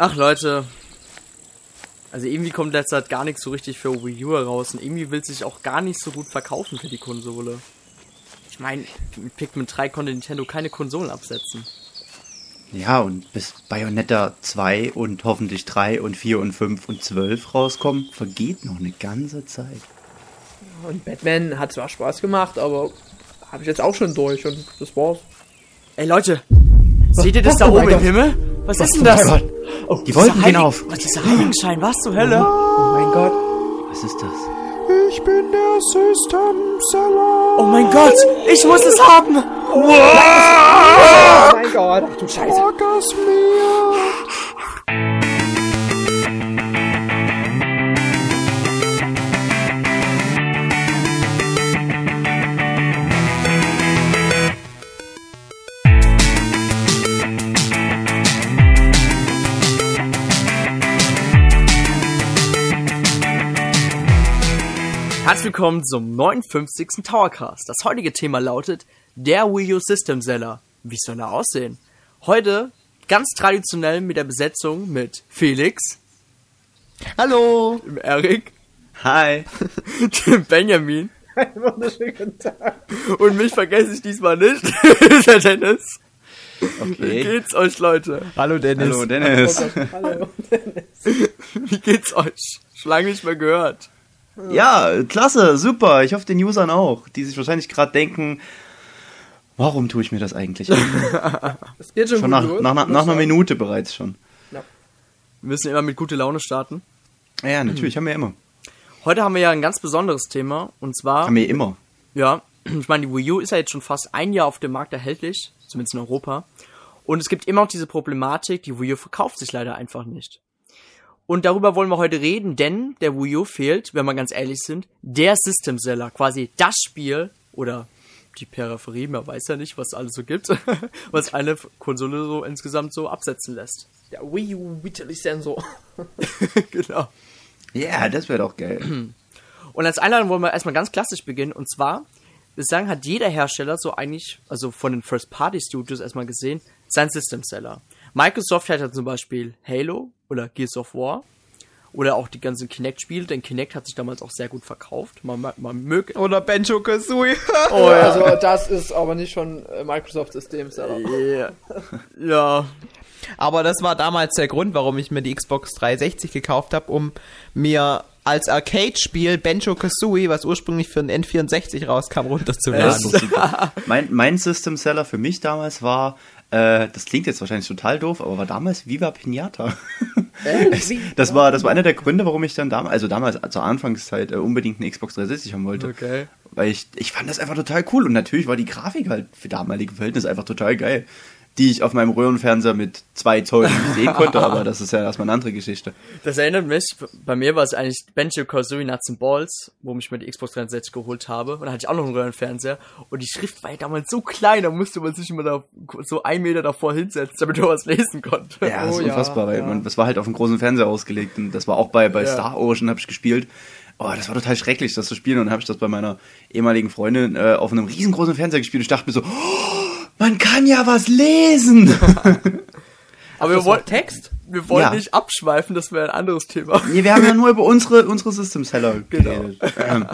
Ach Leute, also irgendwie kommt derzeit gar nichts so richtig für Wii U raus und irgendwie will sich auch gar nicht so gut verkaufen für die Konsole. Ich meine, mit Pikmin 3 konnte Nintendo keine Konsolen absetzen. Ja, und bis Bayonetta 2 und hoffentlich 3 und 4 und 5 und 12 rauskommen, vergeht noch eine ganze Zeit. Und Batman hat zwar Spaß gemacht, aber habe ich jetzt auch schon durch und das war's. Ey Leute, seht ihr das da Oh oben im. Himmel? Was ist denn das? Oh, die Wolken gehen Heilig- auf. Was, dieser Heiligenschein, was zur Hölle? oh mein Gott. Was ist das? Ich bin der System Seller. Oh mein Gott, ich muss es haben! Oh mein Gott. Ach du Scheiße. Herzlich willkommen zum 59. Towercast. Das heutige Thema lautet der Wii U System Seller. Wie soll er aussehen? Heute ganz traditionell mit der Besetzung mit Felix, Hallo. dem Erik, Hi. dem Benjamin Einen wunderschönen guten Tag. und mich vergesse ich diesmal nicht, der Dennis. Wie Okay. geht's euch, Leute? Hallo Dennis. Hallo Dennis. Hallo. Wie geht's euch? Schon lange nicht mehr gehört. Ja, klasse, super. Ich hoffe den Usern auch, die sich wahrscheinlich gerade denken, warum tue ich mir das eigentlich? Es geht schon, Schon gut nach, nach, nach, nach einer. Minute bereits schon. Wir müssen immer mit guter Laune starten. Ja, ja, natürlich, haben wir immer. Heute haben wir ja ein ganz besonderes Thema und zwar Haben wir immer. Ja, ich meine, die Wii U ist ja jetzt schon fast ein Jahr auf dem Markt erhältlich, zumindest in Europa. Und es gibt immer noch diese Problematik, die Wii U verkauft sich leider einfach nicht. Und darüber wollen wir heute reden, denn der Wii U fehlt, wenn wir ganz ehrlich sind, der System Seller, quasi das Spiel oder die Peripherie, man weiß ja nicht, was alles so gibt, was eine Konsole so insgesamt so absetzen lässt. Der Wii U Vitally Sensor. genau. Ja, das wäre doch geil. Und als Einladung wollen wir erstmal ganz klassisch beginnen. Und zwar, bislang hat jeder Hersteller so eigentlich, also von den First-Party-Studios erstmal gesehen, sein System-Seller. Microsoft hat ja zum Beispiel Halo oder Gears of War. Oder auch die ganzen Kinect-Spiele, denn Kinect hat sich damals auch sehr gut verkauft. Man, man, man möge. Oder Benjo Kazooie. Oh ja. Also das ist aber nicht schon äh, Microsoft System Seller. Ja. ja. Aber das war damals der Grund, warum ich mir die Xbox 360 gekauft habe, um mir als Arcade-Spiel Benjo Kazooie, was ursprünglich für den N64 rauskam, runterzuladen. Mein, mein System Seller für mich damals war, äh, das klingt jetzt wahrscheinlich total doof, aber war damals Viva Pinata. Es- das war, das war einer der Gründe, warum ich dann damals, also damals zur Anfangszeit äh, unbedingt eine Xbox 360 haben wollte. Okay. Weil ich, ich fand das einfach total cool und natürlich war die Grafik halt für damalige Verhältnisse einfach total geil. Die ich auf meinem Röhrenfernseher mit zwei Zoll nicht sehen konnte, aber das ist ja erstmal eine andere Geschichte. Das erinnert mich, bei mir war es eigentlich Benjo Kazooie Nuts and Balls, wo ich mir die Xbox 360 geholt habe. Und da hatte ich auch noch einen Röhrenfernseher. Und die Schrift war ja damals so klein, da musste man sich immer da so einen Meter davor hinsetzen, damit man was lesen konnte. Ja, das Oh ist ja, unfassbar, weil ja. man, das war halt auf einem großen Fernseher ausgelegt und das war auch bei, bei Ja. Star Ocean habe ich gespielt. Oh, das war total schrecklich, das zu spielen und dann habe ich das bei meiner ehemaligen Freundin äh, auf einem riesengroßen Fernseher gespielt und ich dachte mir so, oh, man kann ja was lesen. Aber wir wollten, Text? wir wollen Ja. nicht abschweifen, das wäre ein anderes Thema. nee, wir haben ja nur über unsere, unsere System Seller Genau. geredet. Ähm,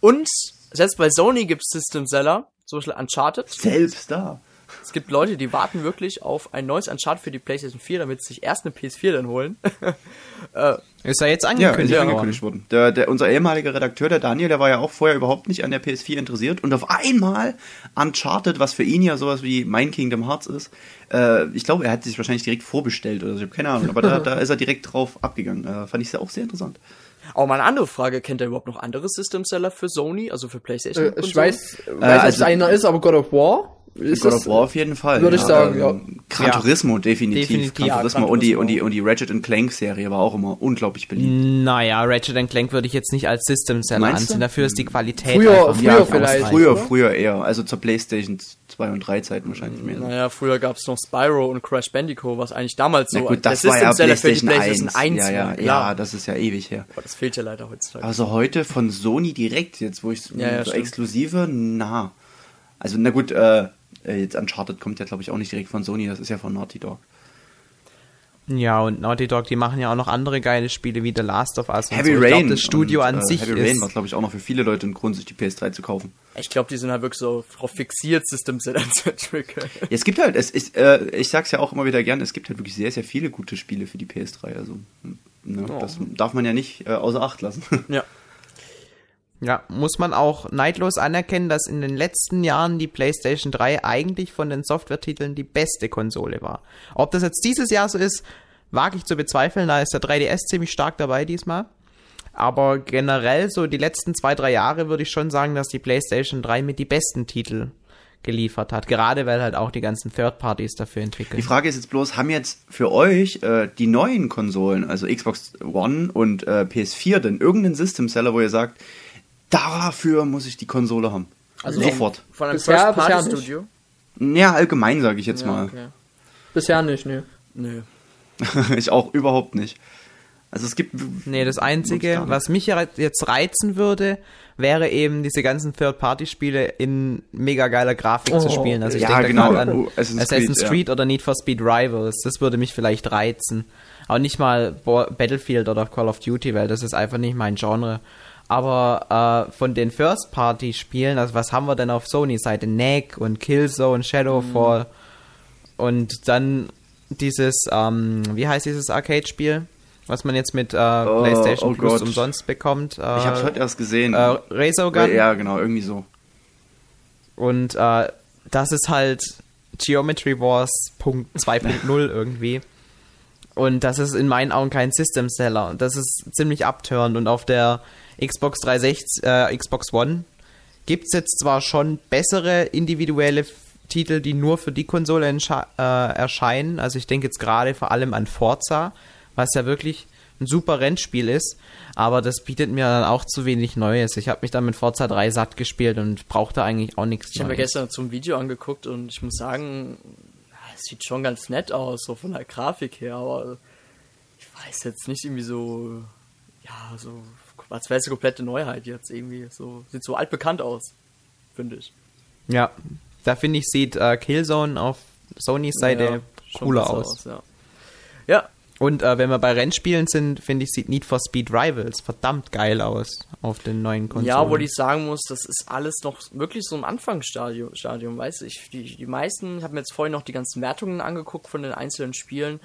Und selbst bei Sony gibt es System Seller, zum Beispiel Uncharted. selbst da. Es gibt Leute, die warten wirklich auf ein neues Uncharted für die PlayStation 4, damit sie sich erst eine PS4 dann holen. Ist ja jetzt Ja, angekündigt ist ja worden. angekündigt worden. Der, der, unser ehemaliger Redakteur, der Daniel, der war ja auch vorher überhaupt nicht an der PS4 interessiert. Und auf einmal Uncharted, was für ihn ja sowas wie mein Kingdom Hearts ist, äh, ich glaube, er hat sich wahrscheinlich direkt vorbestellt oder so, ich habe keine Ahnung. Aber da, da ist er direkt drauf abgegangen. Äh, fand ich sehr auch sehr interessant. Aber mal eine andere Frage, kennt ihr überhaupt noch andere System Seller für Sony, also für PlayStation? Äh, und ich so? weiß, weiß also- es einer ist, aber God of War ist God of War auf jeden Fall. würde ich sagen, ja. Gran Ja. Turismo, definitiv. Definitiv, Gran ja, Turismo Gran und, die, und, die, und die Ratchet Clank Serie war auch immer unglaublich beliebt. Naja, Ratchet Clank würde ich jetzt nicht als System Seller ansehen. Dafür ist die Qualität Früher- einfach früher vielleicht. Früher, früher eher. Also zur Playstation 2 und 3 Zeiten wahrscheinlich mehr. Naja, früher gab's noch Spyro und Crash Bandicoot, was eigentlich damals so Na gut, das der war ja die PlayStation 1. 1 ja, ja, ja, das ist ja ewig her. Aber das fehlt ja leider heutzutage. Also heute von Sony direkt, jetzt wo ich Ja, ja, so stimmt. exklusive, na. Also na gut, äh, äh, jetzt Uncharted kommt ja glaube ich auch nicht direkt von Sony, das ist ja von Naughty Dog. Ja, und Naughty Dog, die machen ja auch noch andere geile Spiele wie The Last of Us. und Heavy so. Rain. Glaub, das Studio und, an äh, sich Heavy Rain ist. war, glaube ich, auch noch für viele Leute ein Grund, sich die PS3 zu kaufen. Ich glaube, die sind halt wirklich so drauf fixiert, System Seller zu entwickeln. Ja, es gibt halt, es ist, äh, ich sag's ja auch immer wieder gern, es gibt halt wirklich sehr, sehr viele gute Spiele für die PS3. Also, ne, das darf man ja nicht äh, außer Acht lassen. Ja. Ja, muss man auch neidlos anerkennen, dass in den letzten Jahren die PlayStation 3 eigentlich von den Softwaretiteln die beste Konsole war. Ob das jetzt dieses Jahr so ist, wage ich zu bezweifeln. Da ist der 3DS ziemlich stark dabei diesmal. Aber generell so die letzten zwei, drei Jahre würde ich schon sagen, dass die PlayStation 3 mit die besten Titel geliefert hat. Gerade weil halt auch die ganzen Third Parties dafür entwickeln. Die Frage ist jetzt bloß, haben jetzt für euch äh, die neuen Konsolen, also Xbox One und äh, PS4, denn irgendeinen System Seller, wo ihr sagt, dafür muss ich die Konsole haben? Also sofort. Von einem Bisher- bisher First-Party-Studio? Ja, allgemein sage ich jetzt Ja, mal. okay. Bisher nicht, ne. Nö. ich auch überhaupt nicht. Also es gibt. Nee, das Einzige, was mich jetzt reizen würde, wäre eben diese ganzen Third-Party-Spiele in mega geiler Grafik zu Oh, spielen. Also ich ja, denke genau. an Oh, Assassin's Assassin's, Creed, Creed, ja. oder Need for Speed Rivals. Das würde mich vielleicht reizen. Aber nicht mal Battlefield oder Call of Duty, weil das ist einfach nicht mein Genre. Aber äh, von den First-Party-Spielen, also was haben wir denn auf Sony-Seite? Neck und Killzone, Shadowfall und dann dieses, ähm, wie heißt dieses Arcade-Spiel? Was man jetzt mit äh, PlayStation oh Plus Gott. umsonst bekommt. Äh, Ich habe heute erst gesehen. äh, Resogun. ja, genau, irgendwie so. Und äh, das ist halt Geometry Wars Punkt 2.0 irgendwie. Und das ist in meinen Augen kein System Seller. Und das ist ziemlich abtörend. Und auf der Xbox 360, äh, Xbox One gibt's jetzt zwar schon bessere individuelle Titel, die nur für die Konsole äh, erscheinen. Also ich denke jetzt gerade vor allem an Forza, was ja wirklich ein super Rennspiel ist. Aber das bietet mir dann auch zu wenig Neues. Ich habe mich dann mit Forza 3 satt gespielt und brauchte eigentlich auch nichts Ich habe mir gestern zum Video angeguckt und ich muss sagen, es sieht schon ganz nett aus, so von der Grafik her, aber ich weiß jetzt nicht irgendwie so, ja, so, als wäre es eine komplette Neuheit jetzt irgendwie. So, sieht so altbekannt aus, finde ich. Ja, da finde ich, sieht äh, Killzone auf Sonys Seite Ja, cooler besser aus. ja. ja, Und äh, wenn wir bei Rennspielen sind, finde ich, sieht Need for Speed Rivals verdammt geil aus auf den neuen Konsolen. Ja, wo ich sagen muss, das ist alles noch wirklich so im Anfangsstadium, Stadium, weißt du? Ich, die, die meisten, ich habe mir jetzt vorhin noch die ganzen Wertungen angeguckt von den einzelnen Spielen.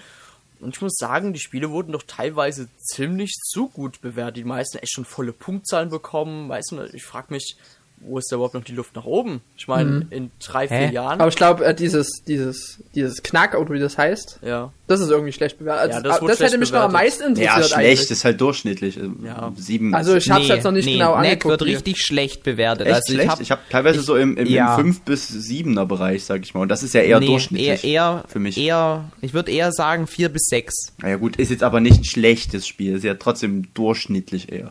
Und ich muss sagen, die Spiele wurden doch teilweise ziemlich zu gut bewertet. Die meisten echt schon volle Punktzahlen bekommen. Weißt du, ich frage mich, wo ist da überhaupt noch die Luft nach oben? Ich meine, in drei, vier Hä? Jahren. Aber ich glaube, äh, dieses, dieses, dieses Knack, oder wie das heißt, ja. das ist irgendwie schlecht bewertet. Ja, Also, das das wurde hätte schlecht mich noch am bewertet. meisten Ja, interessiert schlecht, eigentlich. ist halt durchschnittlich. Äh, Ja. Sieben. Also ich hab's jetzt noch nicht genau Neck angeguckt. wird hier. richtig schlecht bewertet. Echt also schlecht? ich habe habe teilweise ich- so im, im, ja. im 5 bis 7er Bereich, sag ich mal. Und das ist ja eher nee, durchschnittlich. eher, eher, für mich. Eher, ich würde eher sagen vier bis sechs. Naja gut, ist jetzt aber nicht ein schlechtes Spiel, ist ja trotzdem durchschnittlich eher.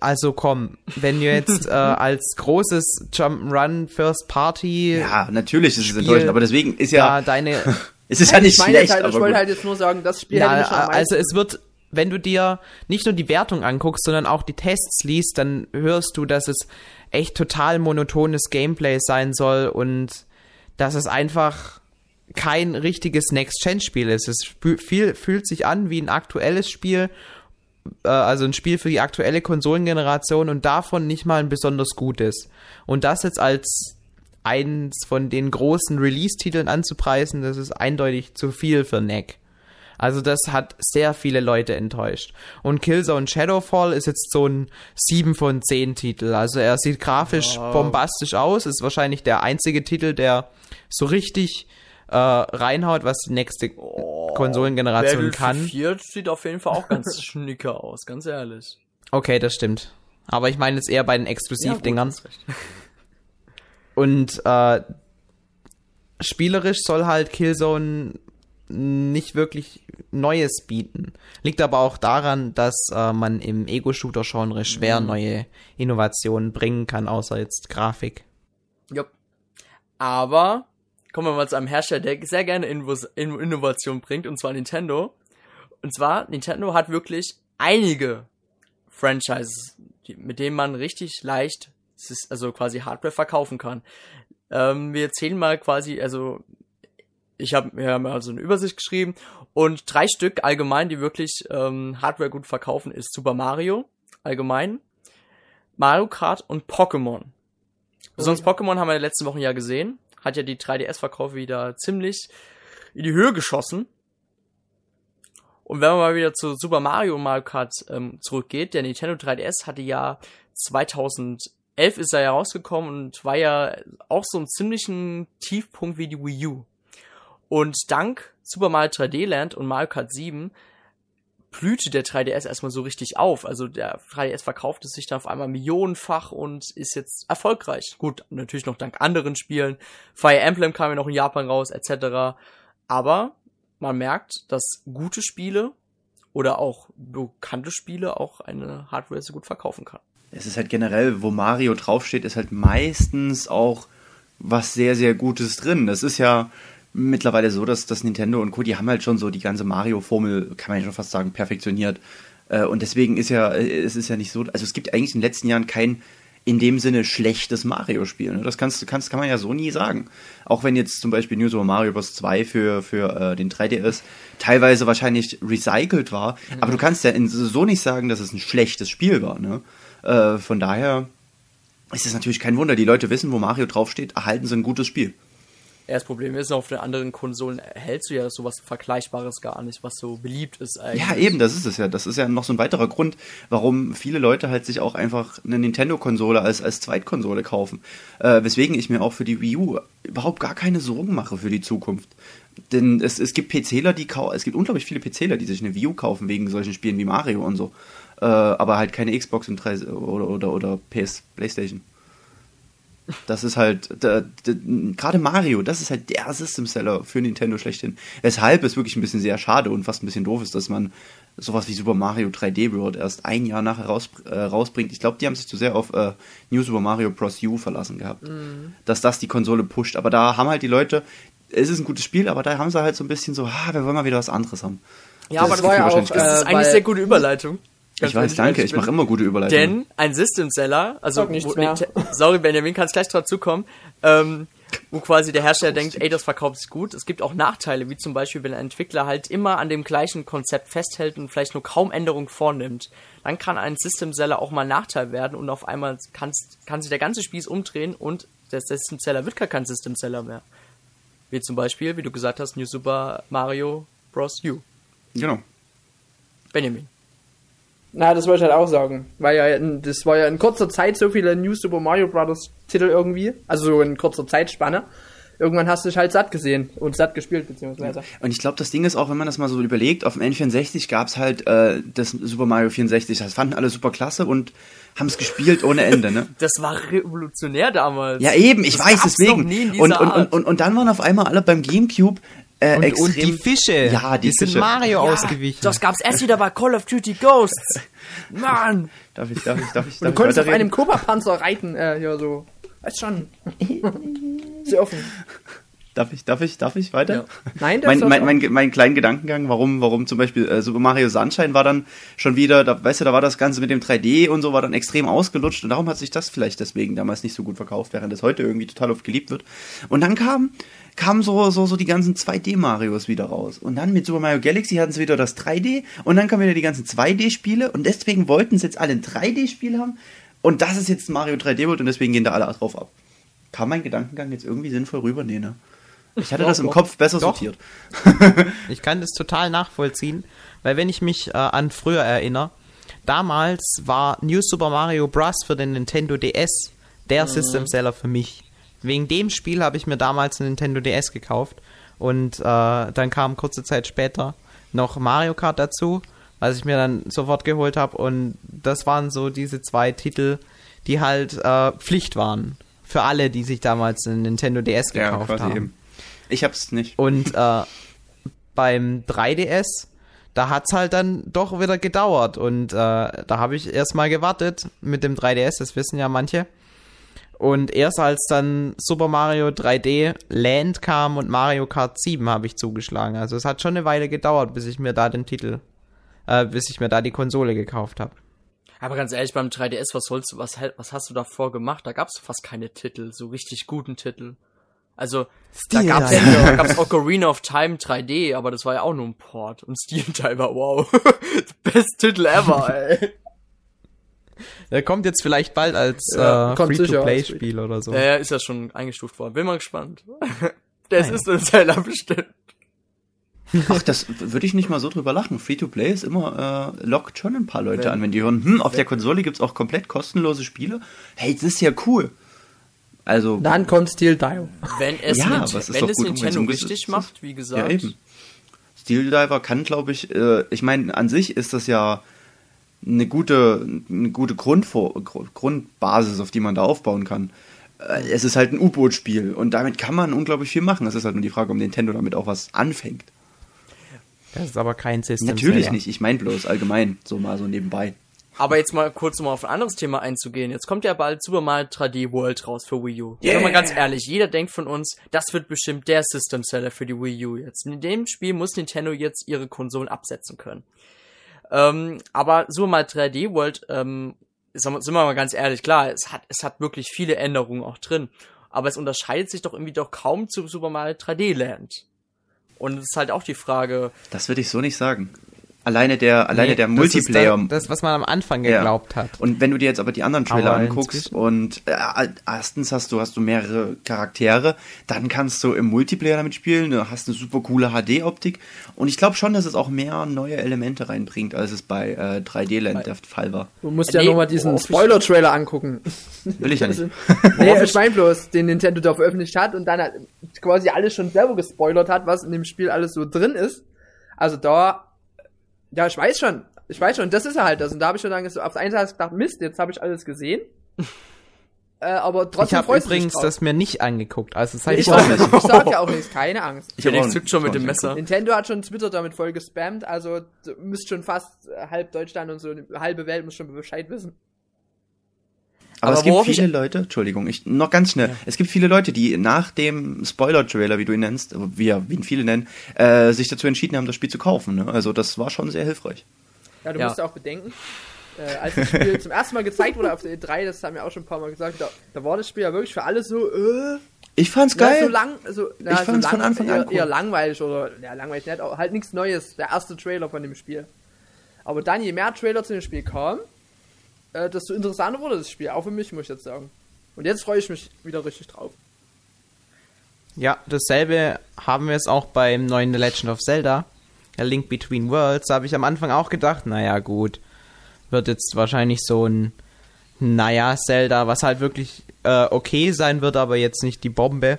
Also komm, wenn du jetzt äh, als großes Jump'n'Run First Party Ja, natürlich ist es enttäuschend, aber deswegen ist da ja, deine es ist ja nicht ich schlecht, halt, ich aber wollte gut. halt jetzt nur sagen, das Spiel Ja, also es wird, wenn du dir nicht nur die Wertung anguckst, sondern auch die Tests liest, dann hörst du, dass es echt total monotones Gameplay sein soll und dass es einfach kein richtiges Next-Gen-Spiel ist. Es fühlt sich an wie ein aktuelles Spiel, äh, also ein Spiel für die aktuelle Konsolengeneration und davon nicht mal ein besonders gutes. Und das jetzt als eins von den großen Release-Titeln anzupreisen, das ist eindeutig zu viel für Neck. Also das hat sehr viele Leute enttäuscht. Und Killzone Shadowfall ist jetzt so ein 7 von 10 Titel. Also er sieht grafisch bombastisch aus, ist wahrscheinlich der einzige Titel, der so richtig äh, reinhaut, was die nächste Konsolengeneration kann. 4 sieht auf jeden Fall auch ganz schnicker aus, ganz ehrlich. Okay, das stimmt. Aber ich meine jetzt eher bei den Exklusivdingern. Ja. Und äh, spielerisch soll halt Killzone nicht wirklich Neues bieten. Liegt aber auch daran, dass äh, man im Ego-Shooter-Genre schwer neue Innovationen bringen kann, außer jetzt Grafik. Jupp. Aber kommen wir mal zu einem Hersteller, der sehr gerne Innovation bringt, und zwar Nintendo. Und zwar, Nintendo hat wirklich einige Franchises, mit denen man richtig leicht, also quasi Hardware verkaufen kann. Ähm, wir zählen mal quasi, also ich habe mir mal so eine Übersicht geschrieben und drei Stück allgemein, die wirklich ähm, Hardware gut verkaufen, ist Super Mario allgemein, Mario Kart und Pokémon. Sonst Pokémon haben wir in den letzten Wochen ja gesehen, hat ja die 3DS-Verkäufe wieder ziemlich in die Höhe geschossen. Und wenn man mal wieder zu Super Mario Mario Kart ähm, zurückgeht, der Nintendo 3DS hatte ja 2011 ist er ja rausgekommen und war ja auch so einen ziemlichen Tiefpunkt wie die Wii U. Und dank Super Mario 3D Land und Mario Kart 7 blühte der 3DS erstmal so richtig auf. Also der 3DS verkaufte sich dann auf einmal millionenfach und ist jetzt erfolgreich. Gut, natürlich noch dank anderen Spielen. Fire Emblem kam ja noch in Japan raus, etc. Aber man merkt, dass gute Spiele oder auch bekannte Spiele auch eine Hardware sehr gut verkaufen kann. Es ist halt generell, wo Mario draufsteht, ist halt meistens auch was sehr, sehr Gutes drin. Das ist ja mittlerweile so, dass das Nintendo und Co., die haben halt schon so die ganze Mario-Formel, kann man ja schon fast sagen, perfektioniert. Äh, und deswegen ist ja, es ist ja nicht so, also es gibt eigentlich in den letzten Jahren kein in dem Sinne schlechtes Mario-Spiel. Ne? Das kannst, kannst, kann man ja so nie sagen. Auch wenn jetzt zum Beispiel New Super Mario Bros. 2 für, für äh, den 3DS teilweise wahrscheinlich recycelt war, mhm. aber du kannst ja so nicht sagen, dass es ein schlechtes Spiel war. Ne? Äh, von daher ist es natürlich kein Wunder. Die Leute wissen, wo Mario draufsteht, erhalten sie ein gutes Spiel. Ja, das Problem ist, auf den anderen Konsolen hältst du ja sowas Vergleichbares gar nicht, was so beliebt ist eigentlich. Ja, eben, das ist es ja. Das ist ja noch so ein weiterer Grund, warum viele Leute halt sich auch einfach eine Nintendo-Konsole als, als Zweitkonsole kaufen. Äh, weswegen ich mir auch für die Wii U überhaupt gar keine Sorgen mache für die Zukunft. Denn es, es gibt PCler, die kaufen, es gibt unglaublich viele PCler, die sich eine Wii U kaufen wegen solchen Spielen wie Mario und so. Äh, aber halt keine Xbox und 3, oder, oder, oder PS, Playstation. Das ist halt, gerade Mario, das ist halt der System Seller für Nintendo schlechthin. Weshalb es wirklich ein bisschen sehr schade und fast ein bisschen doof ist, dass man sowas wie Super Mario 3D World erst ein Jahr nachher raus, äh, rausbringt. Ich glaube, die haben sich zu sehr auf äh, New Super Mario Bros. U verlassen gehabt. Mhm. Dass das die Konsole pusht. Aber da haben halt die Leute, es ist ein gutes Spiel, aber da haben sie halt so ein bisschen so, ah, wir wollen mal wieder was anderes haben. Ja, das aber das war ja auch, das ist äh, eigentlich sehr gute Überleitung. Ganz ich weiß, danke, ich mache immer gute Überleitungen. Denn ein System Seller, also wo, sorry Benjamin, kannst gleich dazu kommen, ähm, wo quasi der Hersteller denkt, ey, das verkauft sich gut. Es gibt auch Nachteile, wie zum Beispiel, wenn ein Entwickler halt immer an dem gleichen Konzept festhält und vielleicht nur kaum Änderungen vornimmt, dann kann ein System Seller auch mal Nachteil werden und auf einmal kannst, kann sich der ganze Spieß umdrehen und der System Seller wird gar kein System Seller mehr. Wie zum Beispiel, wie du gesagt hast, New Super Mario Bros. U. Genau. Benjamin. Na, das wollte ich halt auch sagen. Weil ja, in, das war ja in kurzer Zeit so viele New Super Mario Bros. Titel irgendwie. Also so in kurzer Zeitspanne. Irgendwann hast du dich halt satt gesehen und satt gespielt, beziehungsweise. Und ich glaube, das Ding ist auch, wenn man das mal so überlegt, auf dem N64 gab's halt äh, das Super Mario 64. Das fanden alle super klasse und haben es gespielt ohne Ende, ne? Das war revolutionär damals. Ja, eben, ich das weiß, deswegen. Und, und, und, und, und dann waren auf einmal alle beim Gamecube äh, und, und, die Fische, ja, die, die Fische. sind Mario ja, ausgewichen. Das gab's erst wieder bei Call of Duty Ghosts. Mann! Darf ich, darf ich, darf ich, darf du konntest auf einem Cobra-Panzer reiten, äh, ja, so. Weißt schon. Sehr offen. Darf ich, darf ich, darf ich weiter? Ja. Nein, das mein, mein, mein, mein kleinen Gedankengang, warum, warum zum Beispiel äh, Super Mario Sunshine war dann schon wieder, da, weißt du, da war das Ganze mit dem 3D und so, war dann extrem ausgelutscht und darum hat sich das vielleicht deswegen damals nicht so gut verkauft, während es heute irgendwie total oft geliebt wird. Und dann kam kamen so, so, so die ganzen 2D-Marios wieder raus. Und dann mit Super Mario Galaxy hatten sie wieder das 3D und dann kamen wieder die ganzen 2D-Spiele und deswegen wollten sie jetzt alle ein 3D-Spiel haben und das ist jetzt Mario 3D World und deswegen gehen da alle drauf ab. Kam mein Gedankengang jetzt irgendwie sinnvoll rüber? Nee, ne? Ich hatte doch, das im doch, Kopf besser doch. sortiert. ich kann das total nachvollziehen, weil wenn ich mich äh, an früher erinnere, damals war New Super Mario Bros. für den Nintendo DS der mhm. System Seller für mich. Wegen dem Spiel habe ich mir damals einen Nintendo DS gekauft und äh, dann kam kurze Zeit später noch Mario Kart dazu, was ich mir dann sofort geholt habe und das waren so diese zwei Titel, die halt äh, Pflicht waren für alle, die sich damals einen Nintendo DS gekauft ja, haben. Eben. Ich hab's nicht. Und äh, beim 3DS, da hat's halt dann doch wieder gedauert und äh, da habe ich erstmal gewartet mit dem 3DS, das wissen ja manche. Und erst als dann Super Mario 3D Land kam und Mario Kart 7 habe ich zugeschlagen. Also es hat schon eine Weile gedauert, bis ich mir da den Titel, äh, bis ich mir da die Konsole gekauft habe. Aber ganz ehrlich, beim 3DS, was sollst du, was, was hast du davor gemacht? Da gab's fast keine Titel, so richtig guten Titel. Also, da Steel gab's, Diver. da gab's Ocarina of Time 3D, aber das war ja auch nur ein Port. Und Steel Diver, wow. Best Titel ever, ey. Der kommt jetzt vielleicht bald als Ja, äh, Free-to-Play-Spiel oder so. Ja, ja, ist ja schon eingestuft worden. Bin mal gespannt. Das ist ein Zelda bestimmt. Ach, das würde ich nicht mal so drüber lachen. Free-to-Play ist immer, äh, lockt schon ein paar Leute Wenn- an, wenn die hören, hm, auf der Konsole gibt's auch komplett kostenlose Spiele. Hey, das ist ja cool. Also, Dann kommt Steel Dial. Wenn es, Ja, Nint- es ist wenn es gut, Nintendo richtig bisschen- macht, wie gesagt. ja eben. Steel Diver kann, glaube ich, äh, ich meine, an sich ist das ja eine gute, eine gute Grundvor Gru- Grundbasis, auf die man da aufbauen kann. Äh, Es ist halt ein U-Boot-Spiel und damit kann man unglaublich viel machen. Es ist halt nur die Frage, ob Nintendo damit auch was anfängt. Das ist aber kein System. Natürlich nicht, ich meine bloß allgemein, so mal so nebenbei. Aber jetzt mal kurz um auf ein anderes Thema einzugehen. Jetzt kommt ja bald Super Mario 3D World raus für Wii U. Yeah. mal ganz ehrlich, jeder denkt von uns, das wird bestimmt der System Seller für die Wii U jetzt. In dem Spiel muss Nintendo jetzt ihre Konsolen absetzen können. Ähm, aber Super Mario 3D World, ähm, sind wir mal ganz ehrlich, klar, es hat, es hat wirklich viele Änderungen auch drin. Aber es unterscheidet sich doch irgendwie doch kaum zu Super Mario 3D Land. Und es ist halt auch die Frage, Das würde ich so nicht sagen. Alleine der, alleine Nee, der das Multiplayer. Ist das, das, was man am Anfang Ja. geglaubt hat. Und wenn du dir jetzt aber die anderen Trailer Aber anguckst und äh, erstens hast du hast du mehrere Charaktere, dann kannst du im Multiplayer damit spielen, du hast eine super coole HD-Optik und ich glaube schon, dass es auch mehr neue Elemente reinbringt, als es bei äh, 3D Land der Fall war. Du musst ja Nee, nochmal diesen worauf ich- Spoiler-Trailer angucken. Will ich ja nicht. nee, ich mein bloß, den Nintendo da veröffentlicht hat und dann halt quasi alles schon selber gespoilert hat, was in dem Spiel alles so drin ist. Also da, ja, ich weiß schon, ich weiß schon, das ist ja halt das. Und da habe ich schon dann so auf der einen Seite gedacht, Mist, jetzt habe ich alles gesehen. äh, aber Ich trotzdem habe du dich übrigens das mir nicht angeguckt. Also das heißt, ich, sag, ich sag ja auch nichts, keine Angst. Ich hab Felix auch- zückt schon ich mit dem auch Messer. Nintendo hat schon Twitter damit voll gespammt, also du müsst schon fast halb Deutschland und so eine halbe Welt muss schon Bescheid wissen. Aber, Aber es gibt viele Leute, Entschuldigung, ich noch ganz schnell. Es gibt viele Leute, die nach dem Spoiler-Trailer, wie du ihn nennst, wie, er- wie ihn viele nennen, äh, sich dazu entschieden haben, das Spiel zu kaufen. Ne? Also das war schon sehr hilfreich. Ja, du Ja. musst auch bedenken, äh, als das Spiel zum ersten Mal gezeigt wurde auf der E3, das haben wir auch schon ein paar Mal gesagt, da, da war das Spiel ja wirklich für alle so, äh, Ich fand's ja, geil. so lang, so, ja, Ich so fand's lang, von Anfang an eher, cool. eher langweilig oder, ja, langweilig nicht, halt nichts Neues, der erste Trailer von dem Spiel. Aber dann, je mehr Trailer zu dem Spiel kamen, äh, desto interessanter wurde das Spiel, auch für mich, muss ich jetzt sagen. Und jetzt freue ich mich wieder richtig drauf. Ja, dasselbe haben wir jetzt auch beim neuen The Legend of Zelda, der Link Between Worlds. Da habe ich am Anfang auch gedacht, naja, gut, wird jetzt wahrscheinlich so ein, naja, Zelda, was halt wirklich äh, okay sein wird, aber jetzt nicht die Bombe.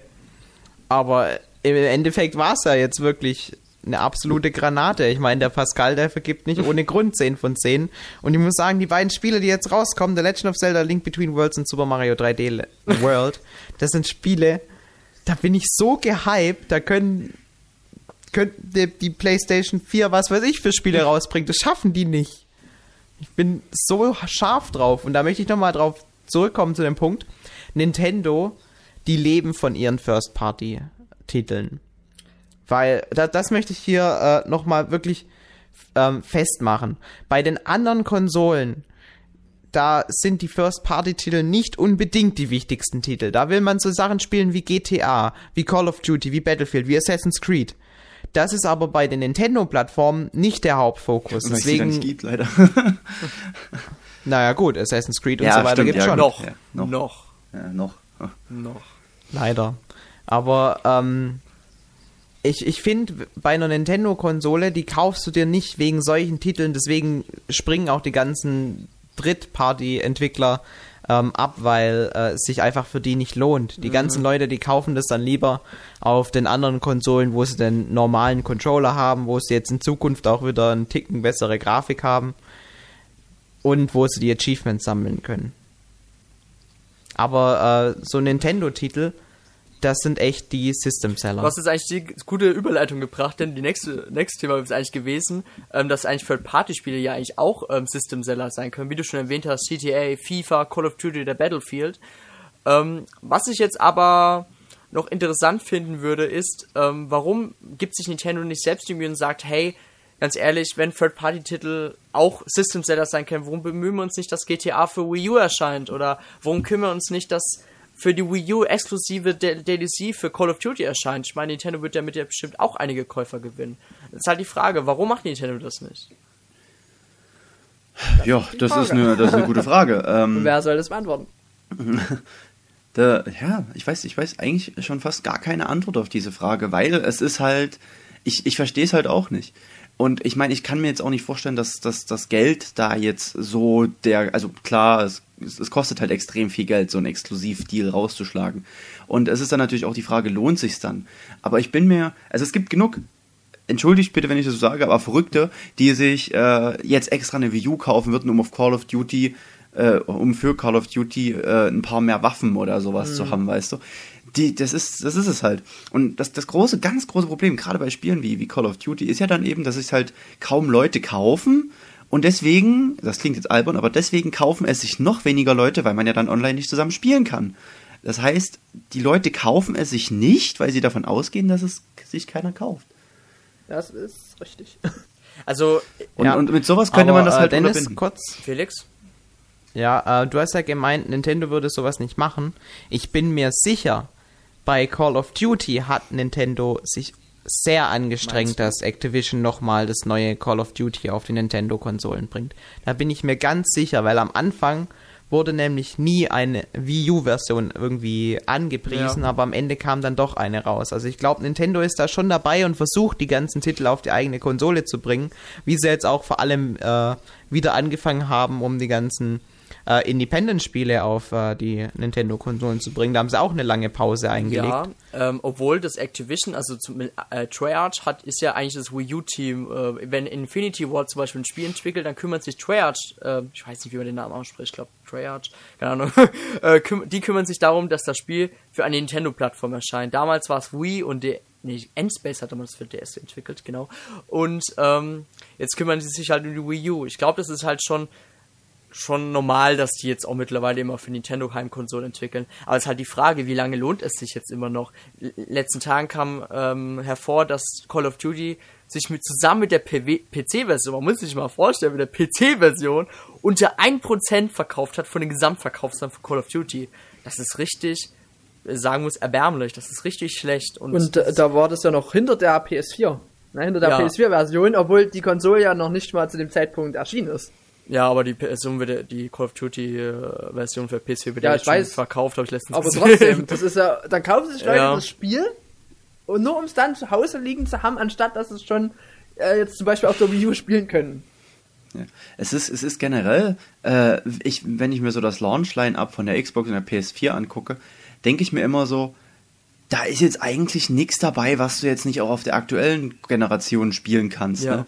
Aber im Endeffekt war es ja jetzt wirklich eine absolute Granate. Ich meine, der Pascal, der vergibt nicht ohne Grund 10 von 10. Und ich muss sagen, die beiden Spiele, die jetzt rauskommen, The Legend of Zelda, Link Between Worlds und Super Mario 3D Le- World, das sind Spiele, da bin ich so gehypt, da können könnte die PlayStation 4 was weiß ich für Spiele rausbringen. Das schaffen die nicht. Ich bin so scharf drauf und da möchte ich nochmal drauf zurückkommen zu dem Punkt. Nintendo, die leben von ihren First-Party-Titeln. Weil, da, das möchte ich hier äh, nochmal wirklich ähm, festmachen. Bei den anderen Konsolen, da sind die First-Party-Titel nicht unbedingt die wichtigsten Titel. Da will man so Sachen spielen wie GTA, wie Call of Duty, wie Battlefield, wie Assassin's Creed. Das ist aber bei den Nintendo-Plattformen nicht der Hauptfokus. Es da Deswegen, nicht gibt, leider. naja gut, Assassin's Creed und Ja, so weiter stimmt, gibt's ja, schon. noch, Ja, noch. noch, ja, noch. noch. Leider. Aber ähm, ich, ich finde, bei einer Nintendo-Konsole, die kaufst du dir nicht wegen solchen Titeln, deswegen springen auch die ganzen Drittparty-Entwickler ähm, ab, weil äh, es sich einfach für die nicht lohnt. Die ganzen Leute, die kaufen das dann lieber auf den anderen Konsolen, wo sie den normalen Controller haben, wo sie jetzt in Zukunft auch wieder einen Ticken bessere Grafik haben und wo sie die Achievements sammeln können. Aber äh, so Nintendo-Titel, das sind echt die System-Seller. Du hast jetzt eigentlich die gute Überleitung gebracht, denn die nächste, nächste Thema ist eigentlich gewesen, ähm, dass eigentlich Third-Party-Spiele ja eigentlich auch ähm, System-Seller sein können, wie du schon erwähnt hast, GTA, FIFA, Call of Duty, der Battlefield. Ähm, was ich jetzt aber noch interessant finden würde, ist, ähm, warum gibt sich Nintendo nicht selbst die Mühe und sagt, hey, ganz ehrlich, wenn Third-Party-Titel auch System-Seller sein können, warum bemühen wir uns nicht, dass GTA für Wii U erscheint? Oder warum kümmern wir uns nicht, dass für die Wii U exklusive DLC für Call of Duty erscheint. Ich meine, Nintendo wird damit ja bestimmt auch einige Käufer gewinnen. Das ist halt die Frage, warum macht Nintendo das nicht? Ja, das ist eine, das ist eine gute Frage. Ähm, Wer soll das beantworten? Da, ja, ich weiß, ich weiß eigentlich schon fast gar keine Antwort auf diese Frage, weil es ist halt, ich, ich verstehe es halt auch nicht. Und ich meine, ich kann mir jetzt auch nicht vorstellen, dass, dass das Geld da jetzt so der, also klar, es, es kostet halt extrem viel Geld, so einen Exklusivdeal rauszuschlagen. Und es ist dann natürlich auch die Frage, lohnt sich's dann? Aber ich bin mir, also es gibt genug, entschuldigt bitte, wenn ich das so sage, aber Verrückte, die sich äh, jetzt extra eine Wii U kaufen würden, um auf Call of Duty, äh, um für Call of Duty äh, ein paar mehr Waffen oder sowas zu haben, weißt du. Die, das ist, das ist es halt. Und das, das große, ganz große Problem, gerade bei Spielen wie, wie Call of Duty, ist ja dann eben, dass es halt kaum Leute kaufen. Und deswegen, das klingt jetzt albern, aber deswegen kaufen es sich noch weniger Leute, weil man ja dann online nicht zusammen spielen kann. Das heißt, die Leute kaufen es sich nicht, weil sie davon ausgehen, dass es sich keiner kauft. Das ist richtig. Also, Und, Ja. und mit sowas könnte Aber, man das halt äh, Dennis, unterbinden. kurz. Felix? Ja, äh, du hast ja gemeint, Nintendo würde sowas nicht machen. Ich bin mir sicher, bei Call of Duty hat Nintendo sich sehr angestrengt, dass Activision nochmal das neue Call of Duty auf die Nintendo-Konsolen bringt. Da bin ich mir ganz sicher, weil am Anfang wurde nämlich nie eine Wii U-Version irgendwie angepriesen, Ja. aber am Ende kam dann doch eine raus. Also ich glaube, Nintendo ist da schon dabei und versucht, die ganzen Titel auf die eigene Konsole zu bringen, wie sie jetzt auch vor allem äh, wieder angefangen haben, um die ganzen äh, Independent-Spiele auf äh, die Nintendo-Konsolen zu bringen. Da haben sie auch eine lange Pause eingelegt. Ja, ähm, obwohl das Activision, also zum, äh, Treyarch hat, ist ja eigentlich das Wii U-Team. Äh, wenn Infinity Ward zum Beispiel ein Spiel entwickelt, dann kümmert sich Treyarch, äh, ich weiß nicht, wie man den Namen ausspricht, ich glaube Treyarch, keine Ahnung, äh, küm die kümmern sich darum, dass das Spiel für eine Nintendo-Plattform erscheint. Damals war es Wii und der Nee, Endspace hat damals für DS entwickelt, genau. Und ähm, jetzt kümmern sie sich halt um die Wii U. Ich glaube, das ist halt schon schon normal, dass die jetzt auch mittlerweile immer für Nintendo Heimkonsolen entwickeln. Aber es ist halt die Frage, wie lange lohnt es sich jetzt immer noch? L letzten Tagen kam ähm, hervor, dass Call of Duty sich mit zusammen mit der PC-Version, man muss sich mal vorstellen, mit der PC-Version unter 1% verkauft hat von den Gesamtverkaufszahlen von Call of Duty. Das ist richtig, äh, sagen muss, erbärmlich. Das ist richtig schlecht. Und, Und äh, da war das ja noch hinter der PS4. Ne, hinter der Ja. PS4-Version, obwohl die Konsole ja noch nicht mal zu dem Zeitpunkt erschienen ist. Ja, aber die Version wird, die Call of Duty äh, Version für PC wird Ja, ja, ich weiß. verkauft, habe ich letztens Aber gesehen. trotzdem, das ist ja, dann kaufen sich Leute Ja. das Spiel und nur um es dann zu Hause liegen zu haben, anstatt dass es schon äh, jetzt zum Beispiel auf der Wii U spielen können. Ja. Es ist, es ist generell, äh, ich, wenn ich mir so das Launch-Line-Up von der Xbox und der PS4 angucke, denke ich mir immer so, da ist jetzt eigentlich nichts dabei, was du jetzt nicht auch auf der aktuellen Generation spielen kannst. Ja. Ne?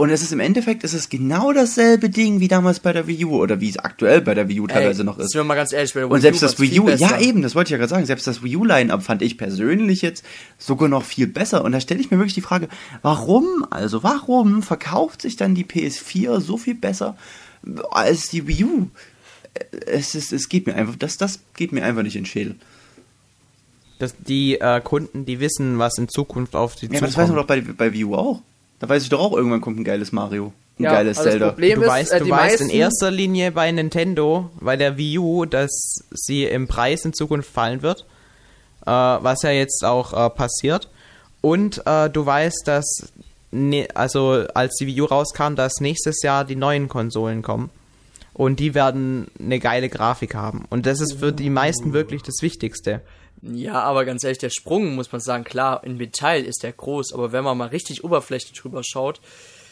Und es ist im Endeffekt, es ist genau dasselbe Ding wie damals bei der Wii U oder wie es aktuell bei der Wii U teilweise Ey, noch ist. Sind wir mal ganz ehrlich, bei der Und Wii selbst U das war's Wii viel U, ja eben, das wollte ich ja gerade sagen, selbst das Wii U-Line-Up fand ich persönlich jetzt sogar noch viel besser. Und da stelle ich mir wirklich die Frage, warum, also warum verkauft sich dann die PS4 so viel besser als die Wii U? Es, ist, es geht mir einfach, das, das geht mir einfach nicht in den Schädel. Das, die äh, Kunden, die wissen, was in Zukunft auf die Ja, aber das weiß man doch bei, bei Wii U auch. Da weiß ich doch auch, irgendwann kommt ein geiles Mario. Ein Ja, geiles das Zelda. Problem Du ist, weißt, äh, du die weißt in erster Linie bei Nintendo, bei der Wii U, dass sie im Preis in Zukunft fallen wird, äh, was ja jetzt auch äh, passiert. Und äh, du weißt, dass, ne, also als die Wii U rauskam, dass nächstes Jahr die neuen Konsolen kommen. Und die werden eine geile Grafik haben. Und das ist für die meisten wirklich das Wichtigste. Ja, aber ganz ehrlich, der Sprung, muss man sagen, klar, im Detail ist der groß, aber wenn man mal richtig oberflächlich drüber schaut,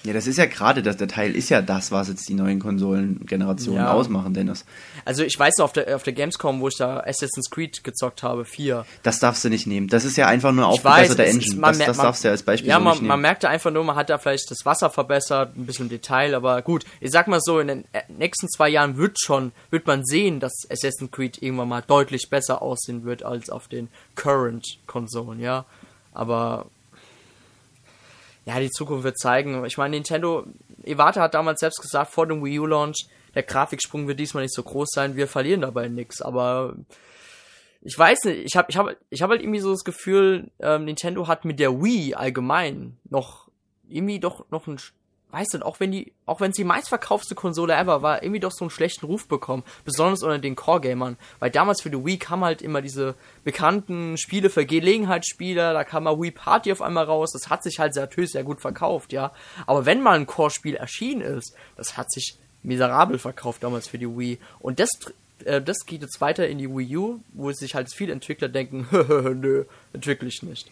Ja, das ist ja gerade, das der Teil ist ja das, was jetzt die neuen Konsolengenerationen Ja. ausmachen, Dennis. also ich weiß noch, auf der, auf der Gamescom, wo ich da Assassin's Creed gezockt habe, 4. Das darfst du nicht nehmen. Das ist ja einfach nur aufgebesserte es Engine. ist- man das das man- darfst du ja als Beispiel Ja, so man, nicht nehmen. man merkte einfach nur, man hat da vielleicht das Wasser verbessert, ein bisschen im Detail, aber gut, ich sag mal so, in den äh, nächsten zwei Jahren wird schon, wird man sehen, dass Assassin's Creed irgendwann mal deutlich besser aussehen wird als auf den Current-Konsolen, ja. Aber ja, die Zukunft wird zeigen. Ich meine, Nintendo, Iwata hat damals selbst gesagt, vor dem Wii U-Launch, der Grafiksprung wird diesmal nicht so groß sein, wir verlieren dabei nichts, aber ich weiß nicht, ich habe ich hab, ich hab halt irgendwie so das Gefühl, ähm, Nintendo hat mit der Wii allgemein noch irgendwie doch noch einen weiß nicht, auch wenn die, auch wenn es die meistverkaufte Konsole ever war, irgendwie doch so einen schlechten Ruf bekommen. Besonders unter den Core-Gamern. Weil damals für die Wii kam halt immer diese bekannten Spiele für Gelegenheitsspieler, da kam mal Wii Party auf einmal raus, das hat sich halt natürlich sehr gut verkauft, ja. Aber wenn mal ein Core-Spiel erschienen ist, das hat sich miserabel verkauft damals für die Wii. Und das, äh, das geht jetzt weiter in die Wii U, wo sich halt viele Entwickler denken, nö, entwickle ich nicht.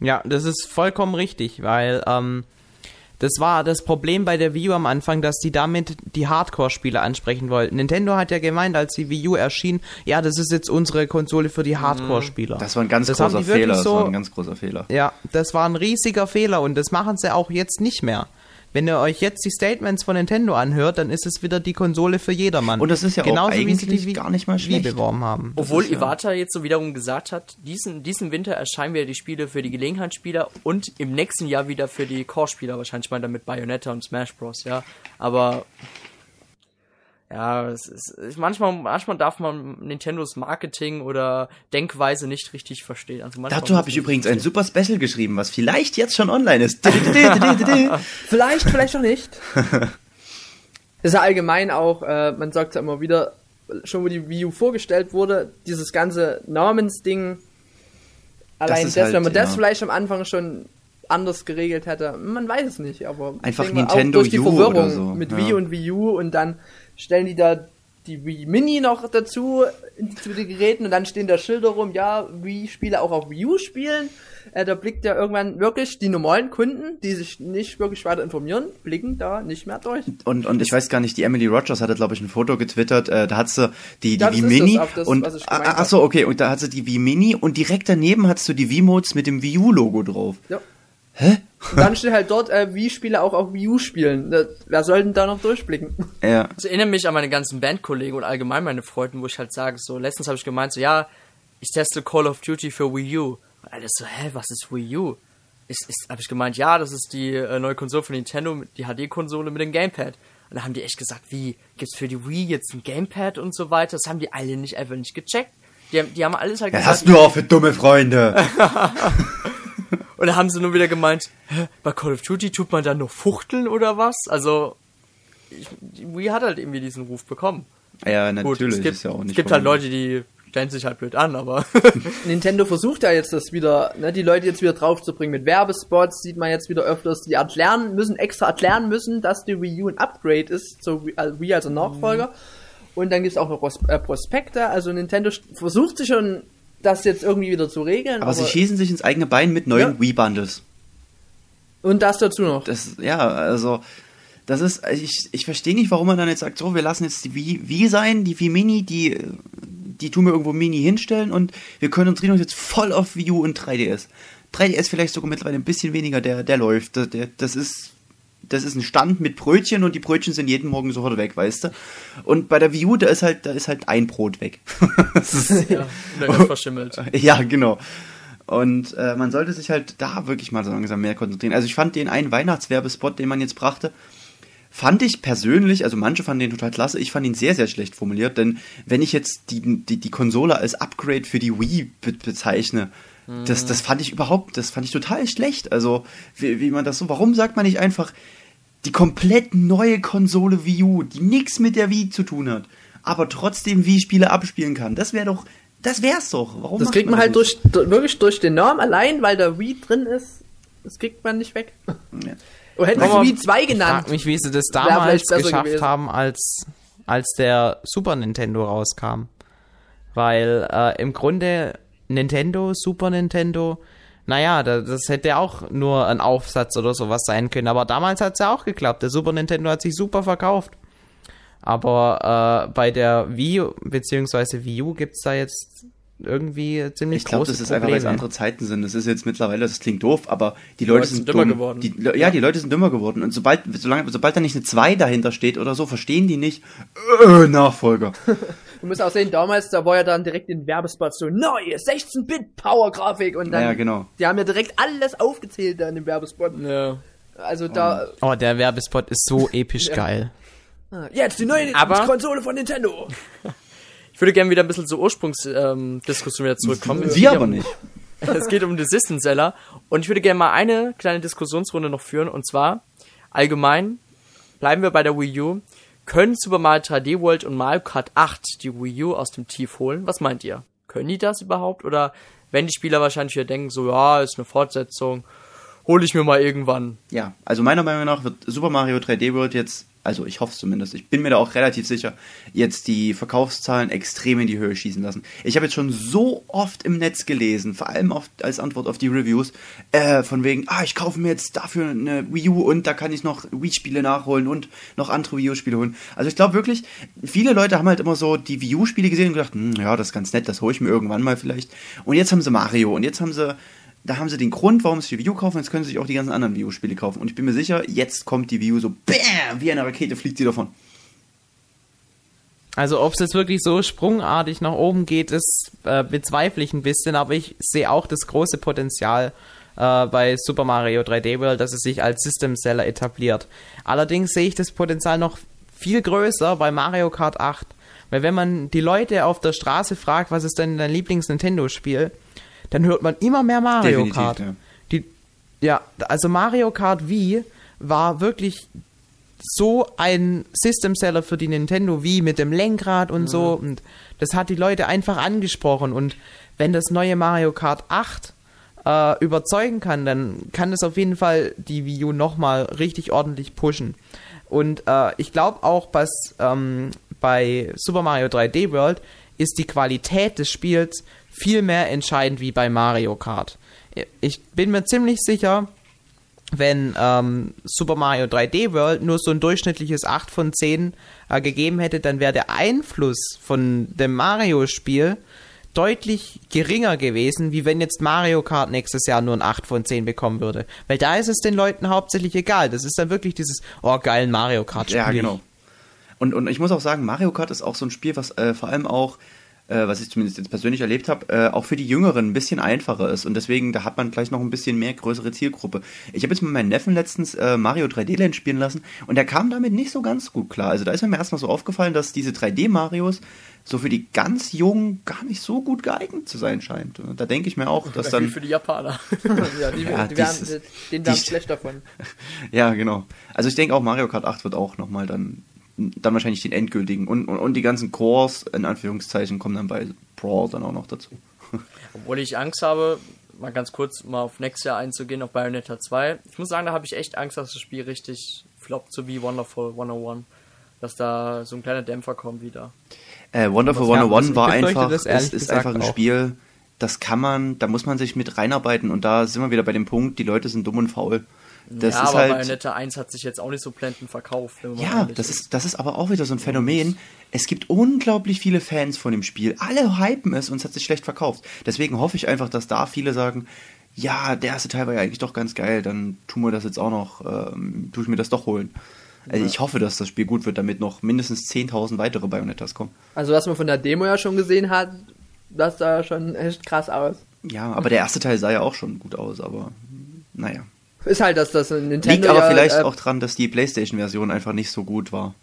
Ja, das ist vollkommen richtig, weil ähm, das war das Problem bei der Wii U am Anfang, dass die damit die Hardcore-Spieler ansprechen wollten. Nintendo hat ja gemeint, als die Wii U erschien, ja, das ist jetzt unsere Konsole für die Hardcore-Spieler. Das war ein ganz Das großer Fehler. Das so- war ein ganz großer Fehler. Ja, das war ein riesiger Fehler und das machen sie auch jetzt nicht mehr. Wenn ihr euch jetzt die Statements von Nintendo anhört, dann ist es wieder die Konsole für jedermann. Und das ist ja auch Genauso wie sie eigentlich die gar nicht mal Wii schlecht. beworben haben. Obwohl ist ja- Iwata jetzt so wiederum gesagt hat, diesen, diesen Winter erscheinen wieder die Spiele für die Gelegenheitsspieler und im nächsten Jahr wieder für die Core-Spieler, wahrscheinlich mal damit Bayonetta und Smash Bros, ja. Aber ja, es ist, manchmal, manchmal darf man Nintendos Marketing oder Denkweise nicht richtig verstehen. Also Dazu habe ich übrigens ein super Special geschrieben, was vielleicht jetzt schon online ist. Vielleicht, vielleicht auch nicht. ist ja allgemein auch, äh, man sagt ja immer wieder, schon wo die Wii U vorgestellt wurde, dieses ganze Namensding, allein ist das, halt, wenn man das ja. vielleicht am Anfang schon anders geregelt hätte, man weiß es nicht, aber Einfach denke mal, Nintendo auch durch die U Verwirrung oder so, mit ja. Wii und Wii U und dann stellen die da die Wii Mini noch dazu zu den Geräten und dann stehen da Schilder rum, ja, Wii-Spiele auch auf Wii U spielen. Äh, da blickt ja irgendwann wirklich die normalen Kunden, die sich nicht wirklich weiter informieren, blicken da nicht mehr durch. Und, und ich weiß gar nicht, die Emily Rogers hatte, glaube ich, ein Foto getwittert, äh, da hat sie die, die Ja, Wii Mini das, das, und, ach so, okay, und da hat sie die Wii Mini und direkt daneben hattest du die Wii-Modes mit dem Wii U-Logo drauf. Ja. Hä? Und dann steht halt dort, äh, Wii-Spiele auch auf Wii U spielen. Da, wer soll denn da noch durchblicken? Ja. Das erinnert mich an meine ganzen Bandkollegen und allgemein meine Freunde, wo ich halt sage, so, letztens habe ich gemeint, so, ja, ich teste Call of Duty für Wii U. Und alles so, hä, was ist Wii U? Ist, ist, habe ich gemeint, ja, das ist die äh, neue Konsole von Nintendo, die HD-Konsole mit dem Gamepad. Und da haben die echt gesagt, wie, gibt's für die Wii jetzt ein Gamepad und so weiter? Das haben die alle nicht einfach nicht gecheckt. Die, haben- die haben alles halt Was gesagt. hast du auch für dumme Freunde? Und da haben sie nur wieder gemeint, hä, bei Call of Duty tut man dann nur fuchteln oder was? Also, ich, die Wii hat halt irgendwie diesen Ruf bekommen. ja, Gut, natürlich, es gibt, ist ja auch nicht es gibt halt. Leute, die stellen sich halt blöd an, aber Nintendo versucht ja jetzt das wieder, ne, die Leute jetzt wieder draufzubringen mit Werbespots, sieht man jetzt wieder öfters, die erklären müssen, extra erklären müssen, dass die Wii U ein Upgrade ist, zur Wii, also Wii als Nachfolger. Und dann gibt's auch noch äh, Prospekte, also Nintendo versucht sich schon, das jetzt irgendwie wieder zu regeln. Aber sie schießen sich ins eigene Bein mit neuen Ja. Wii-Bundles. und das dazu noch. Das, ja, also, das ist, ich, ich verstehe nicht, warum man dann jetzt sagt, so, wir lassen jetzt die Wii, Wii sein, die Wii Mini, die, die tun wir irgendwo Mini hinstellen und wir konzentrieren uns jetzt voll auf Wii U und 3DS. 3DS vielleicht sogar mittlerweile ein bisschen weniger, der, der läuft. Der, der, das ist, das ist ein Stand mit Brötchen und die Brötchen sind jeden Morgen sofort weg, weißt du? Und bei der Wii U, da ist halt, da ist halt ein Brot weg. ist, ja, verschimmelt. ja, genau. Und äh, man sollte sich halt da wirklich mal so langsam mehr konzentrieren. Also ich fand den einen Weihnachtswerbespot, den man jetzt brachte, fand ich persönlich, also manche fanden den total klasse, ich fand ihn sehr, sehr schlecht formuliert, denn wenn ich jetzt die, die, die Konsole als Upgrade für die Wii be bezeichne, das, das fand ich überhaupt, das fand ich total schlecht. Also, wie, wie man das so, warum sagt man nicht einfach die komplett neue Konsole Wii U, die nichts mit der Wii zu tun hat, aber trotzdem Wii-Spiele abspielen kann? Das wäre doch, das wär's doch. Warum Das kriegt man das halt durch, durch, wirklich durch den Namen allein, weil da Wii drin ist. Das kriegt man nicht weg. Ja. Oder hätten sie Wii 2 Ich genannt. frag mich, wie sie das damals geschafft gewesen. haben, als, als der Super Nintendo rauskam. Weil äh, im Grunde Nintendo, Super Nintendo, naja, da, das hätte auch nur ein Aufsatz oder sowas sein können. Aber damals hat es ja auch geklappt. Der Super Nintendo hat sich super verkauft. Aber äh, bei der Wii bzw. Wii U gibt es da jetzt irgendwie ziemlich Ich glaube, große das ist einfach, weil es andere Zeiten sind. Das ist jetzt mittlerweile, das klingt doof, aber die Leute Leute sind, sind dümmer dumm. geworden. Die, Le- ja, die Leute sind dümmer geworden. Und sobald, solange, sobald da nicht eine 2 dahinter steht oder so, verstehen die nicht, äh, Nachfolger. Du musst auch sehen, damals, da war ja dann direkt in Werbespot so neue 16-Bit-Power-Grafik und dann, Ja, genau. die haben ja direkt alles aufgezählt da in dem Werbespot. Ja. Also da, Oh, der Werbespot ist so episch geil. äh, jetzt die neue Aber- Konsole von Nintendo. Ich würde gerne wieder ein bisschen zur Ursprungsdiskussion ähm, wieder zurückkommen. Wir aber nicht. es geht um den System Seller. Und ich würde gerne mal eine kleine Diskussionsrunde noch führen. Und zwar, allgemein, bleiben wir bei der Wii U. Können Super Mario 3D World und Mario Kart 8 die Wii U aus dem Tief holen? Was meint ihr? Können die das überhaupt? Oder wenn die Spieler wahrscheinlich wieder denken, so, ja, ist eine Fortsetzung, hole ich mir mal irgendwann. Ja, also meiner Meinung nach wird Super Mario 3D World jetzt, also ich hoffe es zumindest, ich bin mir da auch relativ sicher, jetzt die Verkaufszahlen extrem in die Höhe schießen lassen. Ich habe jetzt schon so oft im Netz gelesen, vor allem auf, als Antwort auf die Reviews, äh, von wegen, ah, ich kaufe mir jetzt dafür eine Wii U und da kann ich noch Wii-Spiele nachholen und noch andere Wii U-Spiele holen. Also ich glaube wirklich, viele Leute haben halt immer so die Wii U-Spiele gesehen und gedacht, hm, ja, das ist ganz nett, das hole ich mir irgendwann mal vielleicht. Und jetzt haben sie Mario und jetzt haben sie da haben sie den Grund, warum sie die Wii U kaufen, jetzt können sie sich auch die ganzen anderen Wii U-Spiele kaufen. Und ich bin mir sicher, jetzt kommt die Wii U so, BÄM, wie eine Rakete fliegt sie davon. Also ob es jetzt wirklich so sprungartig nach oben geht, das äh, bezweifle ich ein bisschen, aber ich sehe auch das große Potenzial äh, bei Super Mario 3D World, dass es sich als System Seller etabliert. Allerdings sehe ich das Potenzial noch viel größer bei Mario Kart 8. Weil wenn man die Leute auf der Straße fragt, was ist denn dein Lieblings-Nintendo-Spiel, dann hört man immer mehr Mario Definitiv, Kart. ja. Die, ja, also Mario Kart Wii war wirklich so ein System Seller für die Nintendo Wii mit dem Lenkrad und so und das hat die Leute einfach angesprochen und wenn das neue Mario Kart 8 äh, überzeugen kann, dann kann das auf jeden Fall die Wii U nochmal richtig ordentlich pushen. Und äh, ich glaube auch, dass ähm, bei Super Mario 3D World ist die Qualität des Spiels viel mehr entscheidend wie bei Mario Kart. Ich bin mir ziemlich sicher, wenn ähm, Super Mario 3D World nur so ein durchschnittliches 8 von 10 äh, gegeben hätte, dann wäre der Einfluss von dem Mario-Spiel deutlich geringer gewesen, wie wenn jetzt Mario Kart nächstes Jahr nur ein 8 von 10 bekommen würde. Weil da ist es den Leuten hauptsächlich egal. Das ist dann wirklich dieses, oh geil, ein Mario Kart Spiel. Ja, genau. Und, und ich muss auch sagen, Mario Kart ist auch so ein Spiel, was äh, vor allem auch, äh, was ich zumindest jetzt persönlich erlebt habe, äh, auch für die Jüngeren ein bisschen einfacher ist. Und deswegen, da hat man gleich noch ein bisschen mehr größere Zielgruppe. Ich habe jetzt mit meinem Neffen letztens äh, Mario 3D Land spielen lassen und der kam damit nicht so ganz gut klar. Also da ist mir erstmal so aufgefallen, dass diese 3D-Marios so für die ganz Jungen gar nicht so gut geeignet zu sein scheint. Und da denke ich mir auch, dass Wie dann. für die Japaner. ja, die, Ja, die werden, denen dies- schlecht davon. Ja, genau. Also ich denke auch Mario Kart 8 wird auch nochmal dann, dann wahrscheinlich den endgültigen. Und, und, und die ganzen Cores, in Anführungszeichen, kommen dann bei Brawl dann auch noch dazu. Obwohl ich Angst habe, mal ganz kurz mal auf nächstes Jahr einzugehen, auf Bayonetta 2. Ich muss sagen, da habe ich echt Angst, dass das Spiel richtig floppt, so wie Wonderful 101. Dass da so ein kleiner Dämpfer kommt wieder. Äh, Wonderful Ja, 101 ich war einfach, das ist gesagt einfach ein auch. Spiel, das kann man, da muss man sich mit reinarbeiten und da sind wir wieder bei dem Punkt, die Leute sind dumm und faul. Das ja, ist aber halt, Bayonetta 1 hat sich jetzt auch nicht so blendend verkauft. wenn man ja, das ist, das ist aber auch wieder so ein Phänomen. Es gibt unglaublich viele Fans von dem Spiel. Alle hypen es und es hat sich schlecht verkauft. Deswegen hoffe ich einfach, dass da viele sagen, ja, der erste Teil war ja eigentlich doch ganz geil, dann tun wir das jetzt auch noch, ähm, tue ich mir das doch holen. Also ich hoffe, dass das Spiel gut wird, damit noch mindestens 10.000 weitere Bayonettas kommen. Also was man von der Demo ja schon gesehen hat, das sah ja schon echt krass aus. Ja, aber der erste Teil sah ja auch schon gut aus, aber naja. Ist halt, dass das Nintendo Liegt aber ja, vielleicht äh, auch dran, dass die PlayStation-Version einfach nicht so gut war.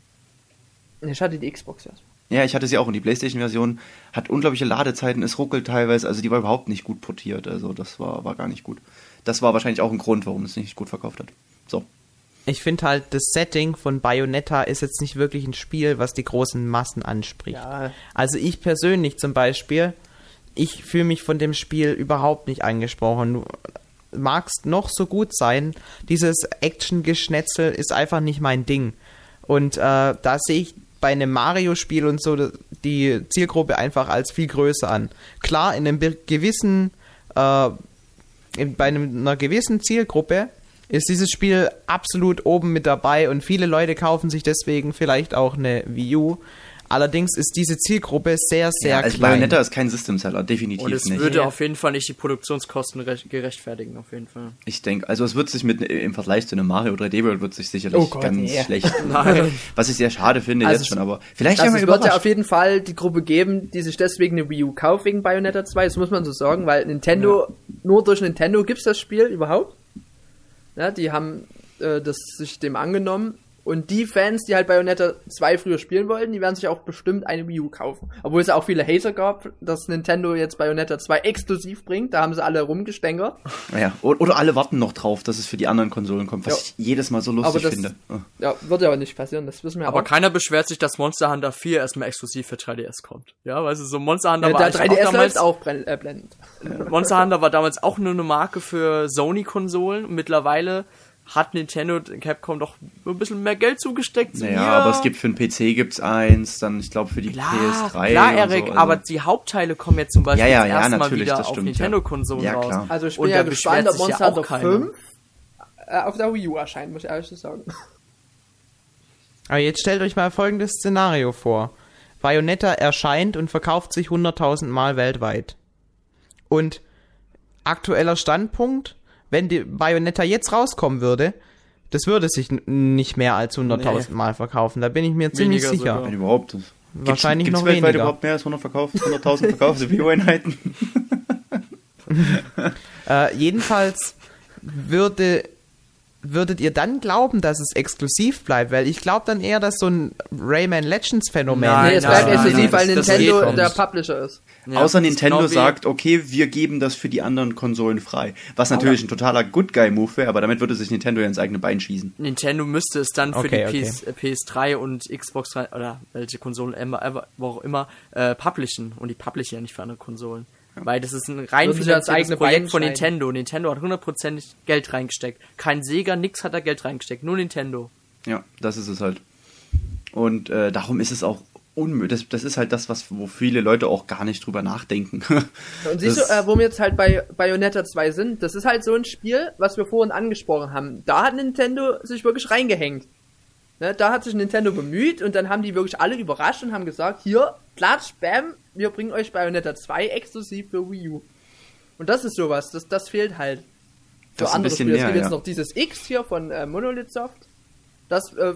Ich hatte die Xbox ja. Ja, ich hatte sie auch und die PlayStation-Version hat unglaubliche Ladezeiten, es ruckelt teilweise, also die war überhaupt nicht gut portiert, also das war, war gar nicht gut. Das war wahrscheinlich auch ein Grund, warum es nicht gut verkauft hat. So. Ich finde halt, das Setting von Bayonetta ist jetzt nicht wirklich ein Spiel, was die großen Massen anspricht. Ja. Also ich persönlich zum Beispiel, ich fühle mich von dem Spiel überhaupt nicht angesprochen. Magst noch so gut sein, dieses Action-Geschnetzel ist einfach nicht mein Ding. Und äh, da sehe ich bei einem Mario-Spiel und so die Zielgruppe einfach als viel größer an. Klar, in einem gewissen, äh, in, bei einem, einer gewissen Zielgruppe ist dieses Spiel absolut oben mit dabei und viele Leute kaufen sich deswegen vielleicht auch eine Wii U. Allerdings ist diese Zielgruppe sehr, sehr ja, also klein. Bayonetta ist kein System-Seller, definitiv Und es nicht. würde auf jeden Fall nicht die Produktionskosten recht- gerechtfertigen, auf jeden Fall. Ich denke, also es wird sich mit im Vergleich zu einem Mario 3D World wird sich sicherlich Oh Gott, ganz nee. schlecht. Nein. Was ich sehr schade finde Also jetzt es- schon, aber vielleicht Also es wir wird ja auf jeden Fall die Gruppe geben, die sich deswegen eine Wii U kauft wegen Bayonetta 2, das muss man so sagen, weil Nintendo, nur durch Nintendo gibt's das Spiel überhaupt. Ja, die haben äh, das sich dem angenommen Und die Fans, die halt Bayonetta 2 früher spielen wollten, die werden sich auch bestimmt eine Wii U kaufen. Obwohl es auch viele Hater gab, dass Nintendo jetzt Bayonetta 2 exklusiv bringt. Da haben sie alle rumgestänkert. Naja, oder, oder alle warten noch drauf, dass es für die anderen Konsolen kommt, was Ja. ich jedes Mal so Aber lustig das- finde. Oh. Ja, wird ja aber nicht passieren, das wissen wir Aber auch. keiner beschwert sich, dass Monster Hunter 4 erstmal exklusiv für 3DS kommt. Ja, weißt du, so Monster Hunter Ja, war der eigentlich 3DS auch damals, läuft auch brenn, äh, blendend. Monster Hunter war damals auch nur eine Marke für Sony-Konsolen und mittlerweile hat Nintendo und Capcom doch ein bisschen mehr Geld zugesteckt. Naja, hier. aber es gibt für den PC gibt's eins, dann ich glaube für die Klar, PS3. klar, und Erik, so, also- aber die Hauptteile kommen jetzt zum Beispiel Ja, ja, das ja, erste Mal natürlich, wieder das auf stimmt, ja. Nintendo-Konsolen Ja, raus. klar. Also ich Und bin da ja gespannt, ob ja Monster Hunter keiner. 5 äh, auf der Wii U erscheint, muss ich ehrlich sagen. Aber jetzt stellt euch mal folgendes Szenario vor. Bayonetta erscheint und verkauft sich 100.000 Mal weltweit. Und aktueller Standpunkt, wenn die Bayonetta jetzt rauskommen würde, das würde sich nicht mehr als 100.000 Mal verkaufen. Da bin ich mir ziemlich Weniger sicher. sogar. Wenn überhaupt. Gibt's- Wahrscheinlich gibt's noch weltweit weniger. überhaupt mehr als 100 verkauft, 100.000 verkaufte Wii U-Einheiten? Äh, jedenfalls würde, würdet ihr dann glauben, dass es exklusiv bleibt? Weil ich glaube dann eher, dass so ein Rayman Legends Phänomen Nein, nee, es nein, bleibt nein, exklusiv, nein, weil das- Nintendo der. Publisher ist. Ja, Außer Nintendo genau sagt, okay, wir geben das für die anderen Konsolen frei. Was natürlich ein totaler Good Guy-Move wäre, aber damit würde sich Nintendo ja ins eigene Bein schießen. Nintendo müsste es dann für Okay, die okay. PS, äh, PS3 und Xbox 3 oder welche Konsolen wo auch immer, äh, publishen. Und die publishen ja nicht für andere Konsolen. Weil das ist ein rein Würden als finanziertes eigene Projekt von Nintendo. Nintendo hat hundertprozentig Geld reingesteckt. Kein Sega, nix hat da Geld reingesteckt. Nur Nintendo. Ja, das ist es halt. Und äh, darum ist es auch unmöglich. Das, das ist halt das, was, wo viele Leute auch gar nicht drüber nachdenken. Und siehst Das- du, äh, wo wir jetzt halt bei Bayonetta 2 sind, das ist halt so ein Spiel, was wir vorhin angesprochen haben. Da hat Nintendo sich wirklich reingehängt. Ne, da hat sich Nintendo bemüht und dann haben die wirklich alle überrascht und haben gesagt, hier, klatsch, bam, wir bringen euch Bayonetta 2 exklusiv für Wii U. Und das ist sowas, das, das fehlt halt. Für Das ist ein andere bisschen Spiele. Es mehr, gibt jetzt ja. noch dieses X hier von äh, Monolith Soft. Das äh,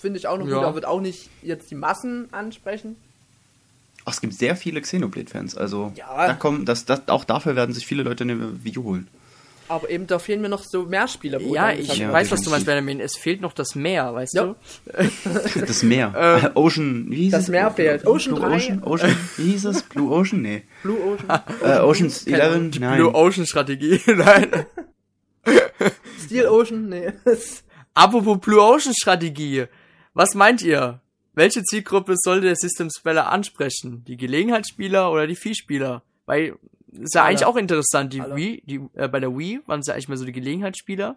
finde ich auch noch Ja. gut, aber wird auch nicht jetzt die Massen ansprechen. Ach, es gibt sehr viele Xenoblade-Fans. Also Ja. da kommen, das, das, auch dafür werden sich viele Leute eine Wii U holen. Aber eben, da fehlen mir noch so mehr Spiele. wo Ja, ich Ja, weiß, was du meinst. Benjamin. Es fehlt noch das Meer, weißt Ja. du? Das Meer. Ocean, wie hieß Das es? Meer fehlt. Ocean Blue 3. Ocean? Ocean? Wie hieß es? Blue Ocean? Nee. Blue Ocean. Äh, Ocean's Keine Ahnung. 11? Die Nein. Blue Ocean Strategie. Nein. Steel Ocean, nee. Apropos Blue Ocean Strategie. Was meint ihr? Welche Zielgruppe sollte der System Speller ansprechen? Die Gelegenheitsspieler oder die Viehspieler? Weil, ist ja eigentlich auch interessant. Die. Wii, die, äh, bei der Wii waren es ja eigentlich mehr so die Gelegenheitsspieler.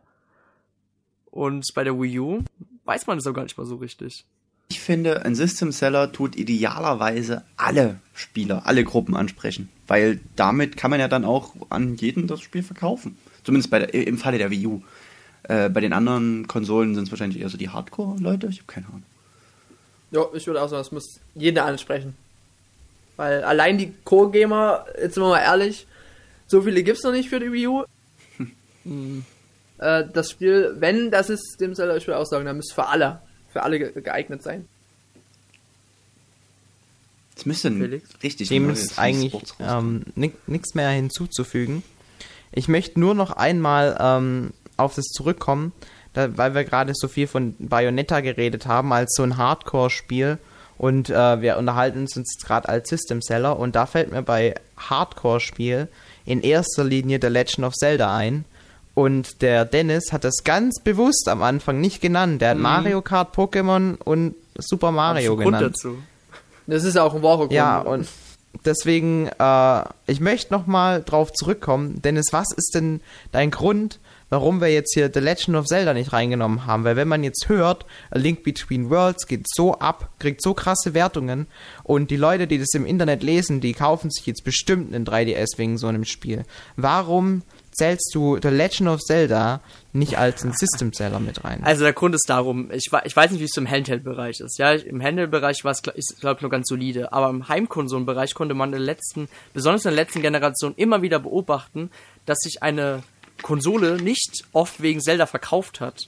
Und bei der Wii U weiß man es auch gar nicht mal so richtig. Ich finde, ein System Seller tut idealerweise alle Spieler, alle Gruppen ansprechen. Weil damit kann man ja dann auch an jeden das Spiel verkaufen. Zumindest bei der, im Falle der Wii U. Äh, bei den anderen Konsolen sind es wahrscheinlich eher so die Hardcore-Leute. Ich habe keine Ahnung. Ja, ich würde auch sagen, es muss jeder ansprechen. Weil allein die Core-Gamer, jetzt sind wir mal ehrlich, so viele gibt's noch nicht für die Wii U. äh, das Spiel, wenn das ist, dem soll ich auch sagen, dann müsste für alle, für alle ge geeignet sein. Es müsste Felix? richtig Dem ist eigentlich ähm, nichts mehr hinzuzufügen. Ich möchte nur noch einmal ähm, auf das zurückkommen, da, weil wir gerade so viel von Bayonetta geredet haben, als so ein Hardcore-Spiel. Und äh, wir unterhalten uns jetzt gerade als System Seller. Und da fällt mir bei Hardcore-Spiel in erster Linie The Legend of Zelda ein. Und der Dennis hat das ganz bewusst am Anfang nicht genannt. Der hat Mario Kart, Pokémon und Super Mario Grund genannt. dazu. Das ist auch ein wahrer Grund. Ja, und deswegen, äh, ich möchte nochmal drauf zurückkommen. Dennis, was ist denn dein Grund, warum wir jetzt hier The Legend of Zelda nicht reingenommen haben? Weil wenn man jetzt hört, A Link Between Worlds geht so ab, kriegt so krasse Wertungen und die Leute, die das im Internet lesen, die kaufen sich jetzt bestimmt einen 3DS wegen so einem Spiel. Warum zählst du The Legend of Zelda nicht als ein System Seller mit rein? Also der Grund ist darum, ich, ich weiß nicht, wie es im Handheld-Bereich ist. Ja, im Handheld-Bereich war es, glaube ich, nur ganz solide. Aber im Heimkonsolenbereich konnte man in der letzten, besonders in der letzten Generation, immer wieder beobachten, dass sich eine Konsole nicht oft wegen Zelda verkauft hat.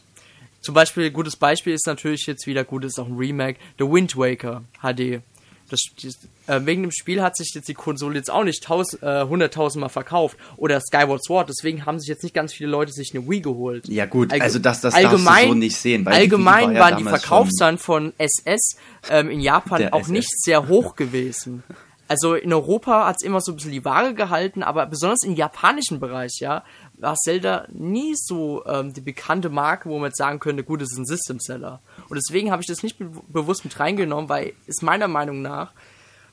Zum Beispiel, gutes Beispiel ist natürlich jetzt wieder gut, ist auch ein Remake, The Wind Waker HD. Das, die, äh, wegen dem Spiel hat sich jetzt die Konsole jetzt auch nicht taus, äh, 100.000 Mal verkauft. Oder Skyward Sword, deswegen haben sich jetzt nicht ganz viele Leute sich eine Wii geholt. Ja gut, Allge- also das, das darfst allgemein, du so nicht sehen. Weil die allgemein Wii war ja waren die Verkaufszahlen von SS ähm, in Japan auch SS. nicht sehr hoch gewesen. Also in Europa hat es immer so ein bisschen die Waage gehalten, aber besonders im japanischen Bereich, ja, war Zelda nie so ähm, die bekannte Marke, wo man jetzt sagen könnte, gut, es ist ein System Seller. Und deswegen habe ich das nicht be bewusst mit reingenommen, weil es meiner Meinung nach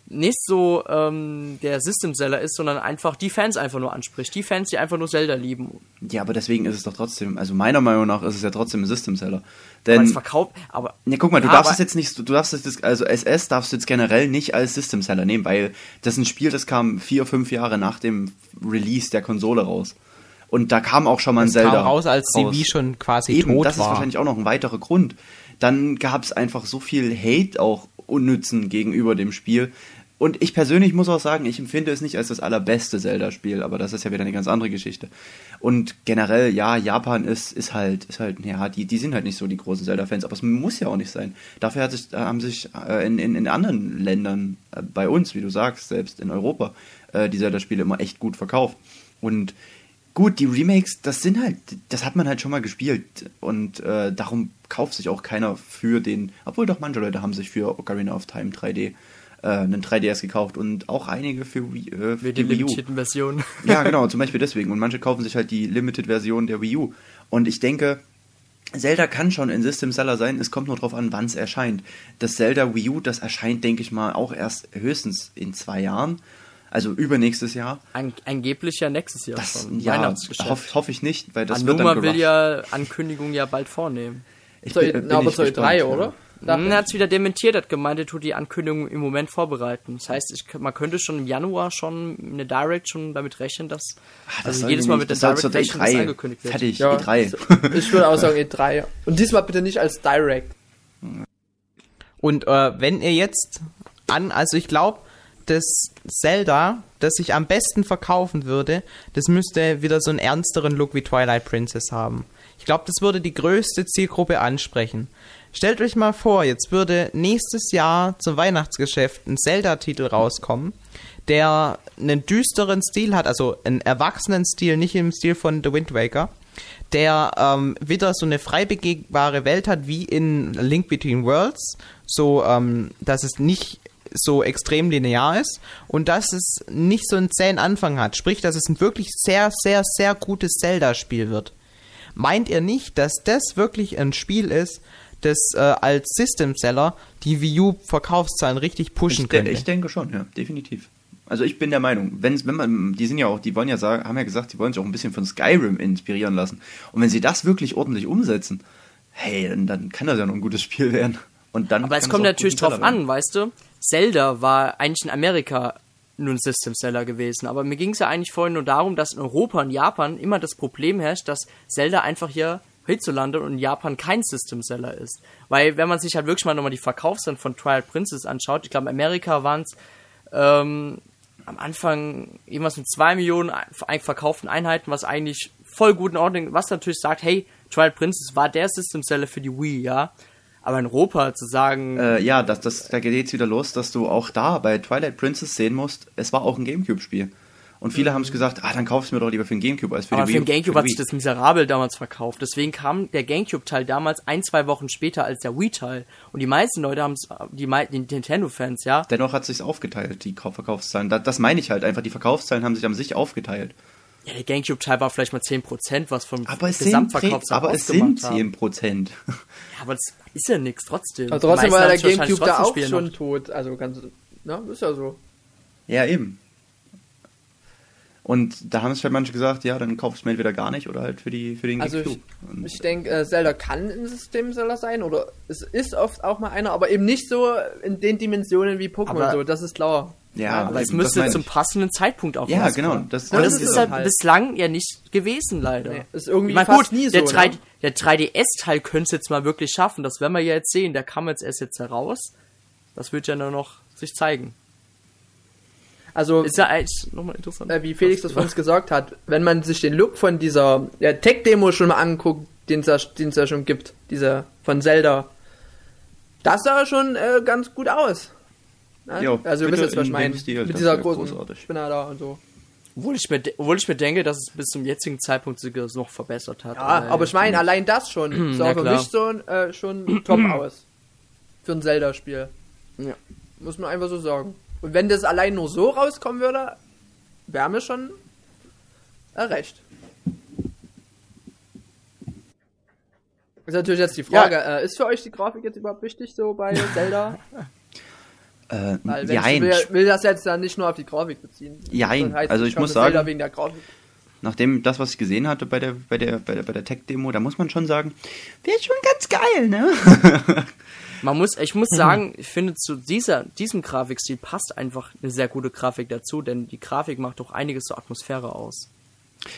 nicht so ähm, der System Seller ist, sondern einfach die Fans einfach nur anspricht. Die Fans, die einfach nur Zelda lieben. Ja, aber deswegen ist es doch trotzdem, also meiner Meinung nach ist es ja trotzdem ein System Seller. Weil es Denn, verkauft, aber ne, guck mal, du Ja, darfst es jetzt nicht, du darfst es, also SS darfst du jetzt generell nicht als System Seller nehmen, weil das ist ein Spiel, das kam vier, fünf Jahre nach dem Release der Konsole raus. Und da kam auch schon mal ein Das Zelda. kam raus, als die. Wii schon quasi Eben, tot das ist war. wahrscheinlich auch noch ein weiterer Grund. Dann gab es einfach so viel Hate auch unnützen gegenüber dem Spiel. Und ich persönlich muss auch sagen, ich empfinde es nicht als das allerbeste Zelda-Spiel, aber das ist ja wieder eine ganz andere Geschichte. Und generell, ja, Japan ist, ist halt, ist halt, ja, die, die sind halt nicht so die großen Zelda-Fans, aber es muss ja auch nicht sein. Dafür hat sich, haben sich äh, in, in, in anderen Ländern, äh, bei uns, wie du sagst, selbst in Europa, äh, die Zelda-Spiele immer echt gut verkauft. Und Gut, die Remakes, das sind halt, das hat man halt schon mal gespielt und äh, darum kauft sich auch keiner für den, obwohl doch manche Leute haben sich für Ocarina of Time 3D äh, einen 3DS gekauft und auch einige für Wii, äh, für die den Wii U. limitierten Versionen. Ja, genau, zum Beispiel deswegen. Und manche kaufen sich halt die Limited-Version der Wii U. Und ich denke, Zelda kann schon ein System Seller sein, es kommt nur drauf an, wann es erscheint. Das Zelda Wii U, das erscheint, denke ich mal, auch erst höchstens in zwei Jahren. Also übernächstes Jahr. An, angeblich ja nächstes Jahr Das schon. ja, Weihnachtsgeschäft. hoffe hoff ich nicht, weil das wird Anuma dann will gerusht. ja Ankündigungen ja bald vornehmen. Ich Zur, bin- bin na, aber gespannt, E3, ja. oder? Hm, er hat es wieder dementiert, hat gemeint, er tut die Ankündigung im Moment vorbereiten. Das heißt, ich, man könnte schon im Januar schon eine Direct schon damit rechnen, dass Ah, das also jedes Mal mit der das Direct rechnen, dass E3. angekündigt wird. Fertig, Ja, E3. Ich würde auch sagen E3. Und diesmal bitte nicht als Direct. Und äh, wenn ihr jetzt an, also ich glaube, das Zelda, das sich am besten verkaufen würde, das müsste wieder so einen ernsteren Look wie Twilight Princess haben. Ich glaube, das würde die größte Zielgruppe ansprechen. Stellt euch mal vor, jetzt würde nächstes Jahr zum Weihnachtsgeschäft ein Zelda-Titel rauskommen, der einen düsteren Stil hat, also einen erwachsenen Stil, nicht im Stil von The Wind Waker, der ähm, wieder so eine frei begehbare Welt hat wie in Link Between Worlds, so ähm, dass es nicht so extrem linear ist und dass es nicht so einen zähen Anfang hat, sprich, dass es ein wirklich sehr, sehr, sehr gutes Zelda-Spiel wird. Meint ihr nicht, dass das wirklich ein Spiel ist, das äh, als System Seller die Wii U Verkaufszahlen richtig pushen Ich, könnte? ich denke schon, ja, definitiv. Also ich bin der Meinung, wenn, wenn man, die sind ja auch, die wollen ja sagen, haben ja gesagt, die wollen sich auch ein bisschen von Skyrim inspirieren lassen. Und wenn sie das wirklich ordentlich umsetzen, hey, dann, dann kann das ja noch ein gutes Spiel werden. Und dann Aber es kommt natürlich drauf werden. an, weißt du? Zelda war eigentlich in Amerika nur ein System Seller gewesen. Aber mir ging es ja eigentlich vorhin nur darum, dass in Europa und Japan immer das Problem herrscht, dass Zelda einfach hier hierzulande und in Japan kein System Seller ist. Weil wenn man sich halt wirklich mal nochmal die Verkaufszahlen von Twilight Princess anschaut, ich glaube in Amerika waren es ähm, am Anfang irgendwas mit zwei Millionen ein- verkauften Einheiten, was eigentlich voll gut in Ordnung, was natürlich sagt, hey, Twilight Princess war der System Seller für die Wii, ja. Aber in Europa zu sagen, Äh, ja, das, das, da geht jetzt wieder los, dass du auch da bei Twilight Princess sehen musst, es war auch ein Gamecube-Spiel. Und viele haben sich gesagt, ah, dann kaufst du mir doch lieber für den Gamecube als für aber die für Wii. den Gamecube für hat sich das miserabel damals verkauft. Deswegen kam der Gamecube-Teil damals ein, zwei Wochen später als der Wii-Teil. Und die meisten Leute haben es, die, die Nintendo-Fans, ja, Dennoch hat sich's aufgeteilt, die Kauf- Verkaufszahlen. Da, das meine ich halt einfach, die Verkaufszahlen haben sich an sich aufgeteilt. Ja, der Gamecube-Teil war vielleicht mal 10%, was vom Aber es sind, aber es sind ausgemacht haben. 10 Prozent. Ja, aber das ist ja nichts trotzdem. Aber trotzdem war der Gamecube da auch schon noch. tot. Also ganz, na, ist ja so. ja, eben. Und da haben es halt manche gesagt, ja, dann kaufst du mir entweder gar nicht oder halt für, die, für den Also ich, Gamecube. Ich denke, äh, Zelda kann ein Systemseller sein oder es ist oft auch mal einer, aber eben nicht so in den Dimensionen wie Pokémon so, das ist klar. Ja, Aber es müsste zum passenden Zeitpunkt auch Ja, genau. Das, Und das, das ist ist halt halt- bislang ja nicht gewesen, leider. Nee, ist irgendwie ich mein, fast gut, nie der, so, 3, ne? der 3DS-Teil könnte es jetzt mal wirklich schaffen. Das werden wir ja jetzt sehen. Der kam jetzt erst jetzt heraus. Das wird ja nur noch sich zeigen. Also Ist ja eigentlich nochmal interessant. äh, wie Felix das von uns gesagt hat, wenn man sich den Look von dieser ja, Tech-Demo schon mal anguckt, den es ja, den es ja schon gibt, dieser von Zelda, das sah schon äh, ganz gut aus. Ne? Jo, also ihr bitte wisst jetzt, was ich meine. Stil, Mit das dieser großen großartig. Spinner da und so. Obwohl ich mir, obwohl ich mir denke, dass es bis zum jetzigen Zeitpunkt sogar noch verbessert hat. Ja, Äh, aber ich meine, allein das schon sah Ja, für mich so äh, schon top aus. Für ein Zelda-Spiel. Ja. Muss man einfach so sagen. Und wenn das allein nur so rauskommen würde, wäre mir schon äh, recht. Ist natürlich jetzt die Frage, äh, ist für euch die Grafik jetzt überhaupt wichtig so bei Zelda? Äh, Weil wenn jein. ich will, will das jetzt dann nicht nur auf die Grafik beziehen. Jein. Heißt, Also ich kaufe muss sagen- wegen der Grafik. Nachdem das, was ich gesehen hatte bei der, bei der, bei der, bei der Tech-Demo, da muss man schon sagen, wäre schon ganz geil, ne? Man muss, ich muss sagen, ich finde zu dieser, diesem Grafikstil passt einfach eine sehr gute Grafik dazu, denn die Grafik macht doch einiges zur Atmosphäre aus.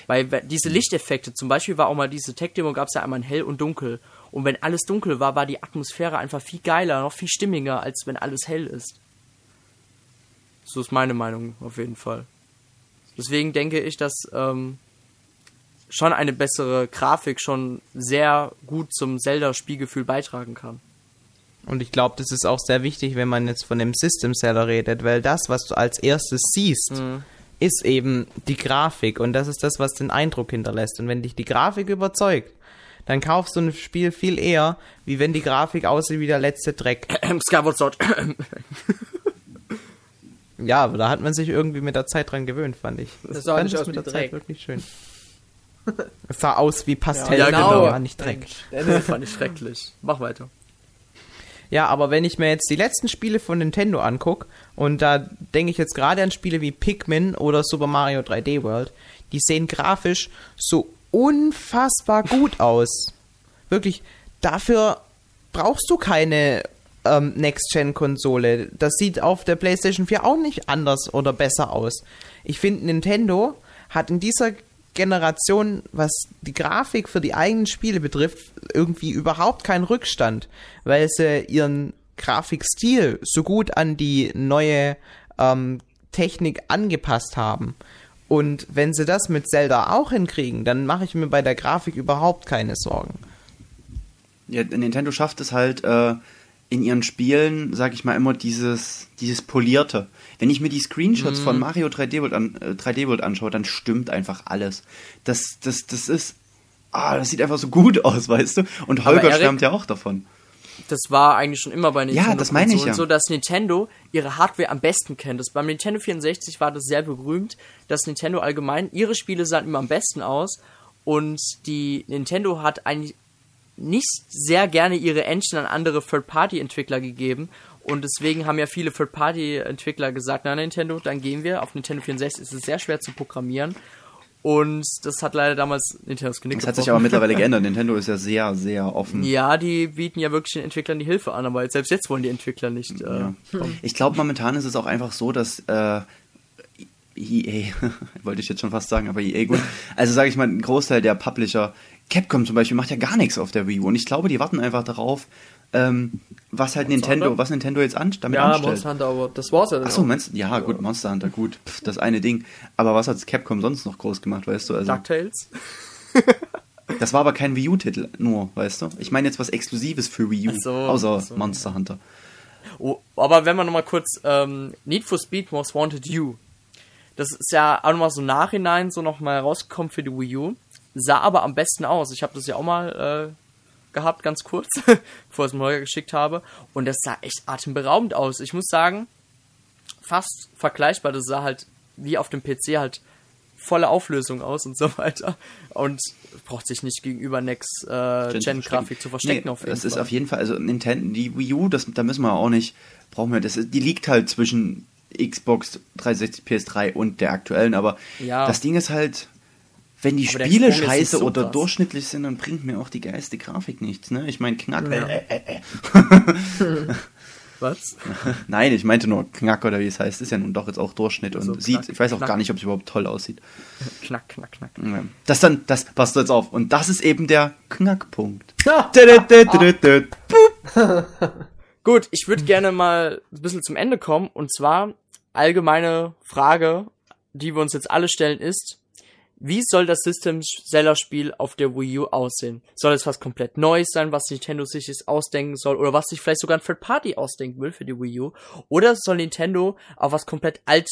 Weil we- diese Lichteffekte, zum Beispiel war auch mal diese Tech-Demo, gab es ja einmal in hell und dunkel. Und wenn alles dunkel war, war die Atmosphäre einfach viel geiler, noch viel stimmiger, als wenn alles hell ist. So ist meine Meinung auf jeden Fall. Deswegen denke ich, dass ähm, schon eine bessere Grafik schon sehr gut zum Zelda-Spielgefühl beitragen kann. Und ich glaube, das ist auch sehr wichtig, wenn man jetzt von dem System Seller redet, weil das, was du als erstes siehst, ist eben die Grafik und das ist das, was den Eindruck hinterlässt. Und wenn dich die Grafik überzeugt, dann kaufst du ein Spiel viel eher, wie wenn die Grafik aussieht wie der letzte Dreck. Skyward Sword. Ja, aber da hat man sich irgendwie mit der Zeit dran gewöhnt, fand ich. Das sah fand nicht aus mit der Dreck. Zeit wirklich schön. es sah aus wie Pastell, Ja, genau. ja, nicht Dreck. Das fand ich schrecklich. Mach weiter. Ja, aber wenn ich mir jetzt die letzten Spiele von Nintendo angucke, und da denke ich jetzt gerade an Spiele wie Pikmin oder Super Mario 3D World, die sehen grafisch so unfassbar gut aus. Wirklich, dafür brauchst du keine ähm, Next-Gen-Konsole. Das sieht auf der PlayStation 4 auch nicht anders oder besser aus. Ich finde, Nintendo hat in dieser Generation, was die Grafik für die eigenen Spiele betrifft, irgendwie überhaupt keinen Rückstand, weil sie ihren Grafikstil so gut an die neue ähm, Technik angepasst haben. Und wenn sie das mit Zelda auch hinkriegen, dann mache ich mir bei der Grafik überhaupt keine Sorgen. Ja, Nintendo schafft es halt äh, in ihren Spielen, sag ich mal, immer dieses, dieses Polierte. Wenn ich mir die Screenshots von Mario 3D World, an, äh, 3D World anschaue, dann stimmt einfach alles. Das, das, das ist. Ah, das sieht einfach so gut aus, weißt du? Und Holger Erik- schwärmt ja auch davon. Das war eigentlich schon immer bei Nintendo. das meine ich Konsolen ja. So, dass Nintendo ihre Hardware am besten kennt. Das, beim Nintendo 64 war das sehr berühmt, dass Nintendo allgemein, ihre Spiele sahen immer am besten aus. Und die Nintendo hat eigentlich nicht sehr gerne ihre Engine an andere Third-Party-Entwickler gegeben. Und deswegen haben ja viele Third-Party-Entwickler gesagt, na Nintendo, dann gehen wir. Auf Nintendo 64 ist es sehr schwer zu programmieren. Und das hat leider damals Nintendos Genick Das hat sich gebrochen. aber mittlerweile geändert. Nintendo ist ja sehr, sehr offen. Ja, die bieten ja wirklich den Entwicklern die Hilfe an, aber selbst jetzt wollen die Entwickler nicht. Äh, Ja. Ich glaube, momentan ist es auch einfach so, dass äh, EA, wollte ich jetzt schon fast sagen, aber EA gut. Also sage ich mal, ein Großteil der Publisher, Capcom zum Beispiel, macht ja gar nichts auf der Wii U. Und ich glaube, die warten einfach darauf, ähm, was halt Nintendo, Hunter? was Nintendo jetzt an, damit Ja, anstellt. Monster Hunter, aber das war's ja dann Achso, meinst du? Ja, gut, Monster Hunter, gut, pff, das eine Ding. Aber was hat Capcom sonst noch groß gemacht, weißt du? Also, DuckTales. das war aber kein Wii U-Titel, nur, weißt du? Ich meine jetzt was Exklusives für Wii U, so, außer so. Monster Hunter. Oh, aber wenn man nochmal kurz ähm, Need for Speed Most Wanted You. Das ist ja auch nochmal so im nachhinein so nochmal rausgekommen für die Wii U. Sah aber am besten aus. Ich habe das ja auch mal äh, gehabt, ganz kurz, bevor ich es mir Holger geschickt habe. Und das sah echt atemberaubend aus. Ich muss sagen, fast vergleichbar. Das sah halt wie auf dem PC halt volle Auflösung aus und so weiter. Und braucht sich nicht gegenüber Next äh, zu verstecken Nee, auf jeden das Fall. ist auf jeden Fall, also Nintendo, die Wii U, das, da müssen wir auch nicht, brauchen wir, das ist, die liegt halt zwischen Xbox 360, PS3 und der aktuellen, aber Ja. das Ding ist halt, wenn die Aber Spiele scheiße so oder krass. durchschnittlich sind, dann bringt mir auch die geilste Grafik nichts, ne? Ich meine Knack, äh, äh, äh. Was? nein, ich meinte nur Knack oder wie es heißt, ist ja nun doch jetzt auch Durchschnitt Also und sieht, Knack, ich weiß auch Knack. gar nicht, ob es überhaupt toll aussieht. Knack, knack, knack. Ja. Das dann, das passt jetzt auf und das ist eben der Knackpunkt. Ja. Gut, ich würde gerne mal ein bisschen zum Ende kommen. Und zwar allgemeine Frage, die wir uns jetzt alle stellen, ist, Wie soll das System Seller Spiel auf der Wii U aussehen? Soll es was komplett Neues sein, was Nintendo sich jetzt ausdenken soll oder was sich vielleicht sogar ein Third Party ausdenken will für die Wii U? Oder soll Nintendo auf was komplett alt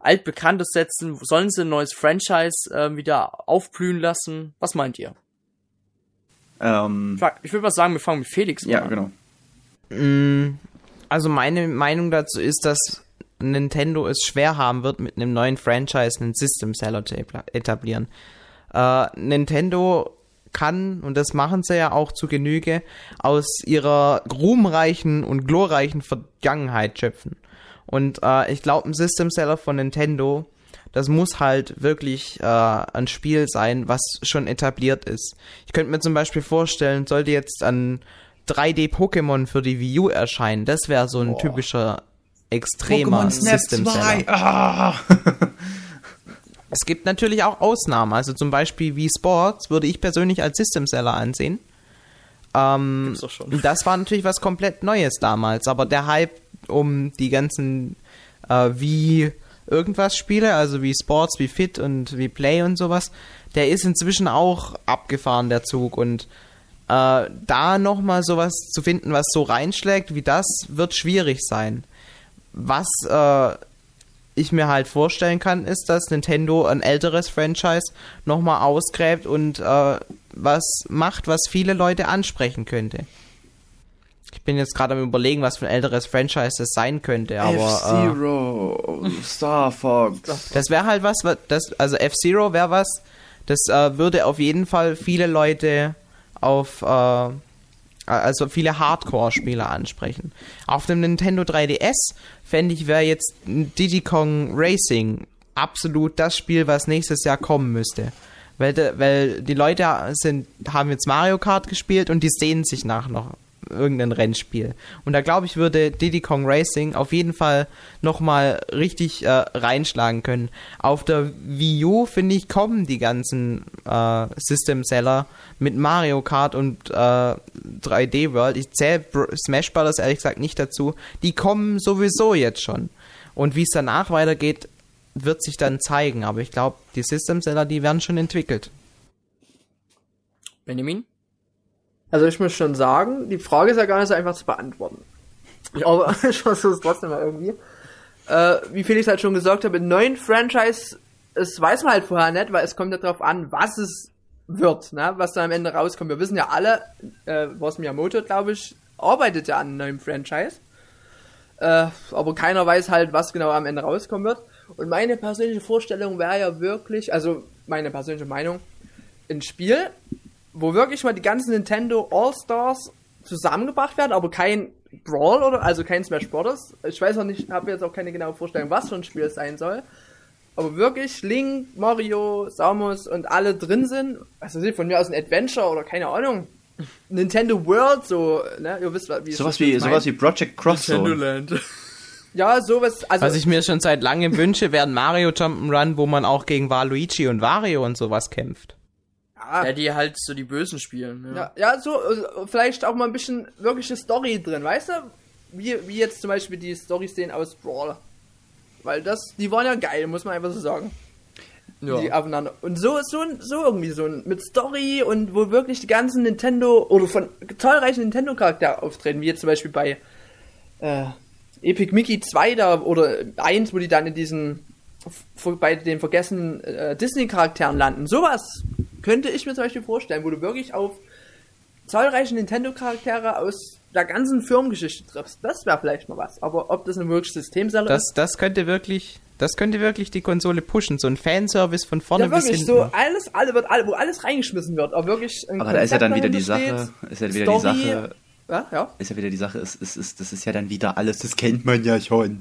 altbekanntes setzen? Sollen sie ein neues Franchise äh, wieder aufblühen lassen? Was meint ihr? Ähm, Ich würde mal sagen, wir fangen mit Felix ja, an. genau. Mm, Also meine Meinung dazu ist, dass Nintendo es schwer haben wird, mit einem neuen Franchise einen System Seller zu etablieren. Äh, Nintendo kann, und das machen sie ja auch zu Genüge, aus ihrer ruhmreichen und glorreichen Vergangenheit schöpfen. Und äh, ich glaube, ein System Seller von Nintendo, das muss halt wirklich äh, ein Spiel sein, was schon etabliert ist. Ich könnte mir zum Beispiel vorstellen, sollte jetzt ein 3D-Pokémon für die Wii U erscheinen, das wäre so ein typischer extremer System Seller. Ah! Es gibt natürlich auch Ausnahmen, also zum Beispiel Wii Sports würde ich persönlich als System Seller ansehen. Ähm. Das war natürlich was komplett Neues damals, aber der Hype um die ganzen äh, wie irgendwas Spiele, also wie Sports, wie Fit und wie Play und sowas, der ist inzwischen auch abgefahren, der Zug. Und äh, da nochmal sowas zu finden, was so reinschlägt wie das, wird schwierig sein. Was äh, ich mir halt vorstellen kann, ist, dass Nintendo ein älteres Franchise nochmal ausgräbt und äh, was macht, was viele Leute ansprechen könnte. Ich bin jetzt gerade am überlegen, was für ein älteres Franchise das sein könnte, aber äh, F-Zero, Star Fox. das wäre halt was, was das, also F-Zero wäre was, das äh, würde auf jeden Fall viele Leute auf, äh, also viele Hardcore-Spieler ansprechen. Auf dem Nintendo 3DS fände ich, wäre jetzt Diddy Kong Racing absolut das Spiel, was nächstes Jahr kommen müsste. Weil, weil die Leute sind, haben jetzt Mario Kart gespielt und die sehnen sich nach noch irgendein Rennspiel. Und da glaube ich, würde Diddy Kong Racing auf jeden Fall nochmal richtig äh, reinschlagen können. Auf der Wii U, finde ich, kommen die ganzen äh, System-Seller mit Mario Kart und äh, 3D World. Ich zähle Smash Bros. ehrlich gesagt nicht dazu. Die kommen sowieso jetzt schon. Und wie es danach weitergeht, wird sich dann zeigen. Aber ich glaube, die System-Seller, die werden schon entwickelt. Benjamin? Also ich muss schon sagen, die Frage ist ja gar nicht so einfach zu beantworten. Aber ich versuche es trotzdem mal irgendwie. Äh, wie Felix halt schon gesagt hat, mit neuen Franchise, es weiß man halt vorher nicht, weil es kommt ja darauf an, was es wird, ne? was dann am Ende rauskommt. Wir wissen ja alle, äh, was Miyamoto, glaube ich, arbeitet ja an einem neuen Franchise. Äh, aber keiner weiß halt, was genau am Ende rauskommen wird. Und meine persönliche Vorstellung wäre ja wirklich, also meine persönliche Meinung, ein Spiel, wo wirklich mal die ganzen Nintendo All-Stars zusammengebracht werden, aber kein Brawl oder also kein Smash Bros. Ich weiß auch nicht, habe jetzt auch keine genaue Vorstellung, was für ein Spiel es sein soll. Aber wirklich Link, Mario, Samus und alle drin sind, also sie von mir aus ein Adventure oder keine Ahnung. Nintendo World, so, ne, ihr wisst, wie ich Sowas wie, sowas wie Project Cross Zone. Land. Ja, sowas, also. Was ich mir schon seit langem wünsche, wäre ein Mario Jump'n'Run, wo man auch gegen Waluigi und Wario und sowas kämpft. Ja, Ja, die halt so die Bösen spielen. Ja. Ja, ja, so, äh, vielleicht auch mal ein bisschen wirkliche Story drin, weißt du? Wie, wie jetzt zum Beispiel die Storys sehen aus Brawl. Weil das, die waren ja geil, muss man einfach so sagen. Ja. Die aufeinander. Und so, so, so irgendwie so ein- mit Story und wo wirklich die ganzen Nintendo oder von zahlreichen Nintendo-Charakteren auftreten, wie jetzt zum Beispiel bei äh, Epic Mickey 2 da oder 1, wo die dann in diesen bei den vergessenen äh, Disney-Charakteren landen. Sowas könnte ich mir zum Beispiel vorstellen, wo du wirklich auf zahlreiche Nintendo-Charaktere aus der ganzen Firmengeschichte triffst. Das wäre vielleicht mal was. Aber ob das ein wirklich Systemseller Das, ist? das könnte wirklich, das könnte wirklich die Konsole pushen. So ein Fanservice von vorne Ja, bis wirklich, hinten. so alles, alle wird, alle, wo alles reingeschmissen wird. Aber wirklich ein Aber da ist ja dann wieder die Sache, steht, ist ja wieder die. Sache, Ja, ja. ist ja wieder die Sache, ist, ist, ist, das ist ja dann wieder alles, das kennt man ja schon.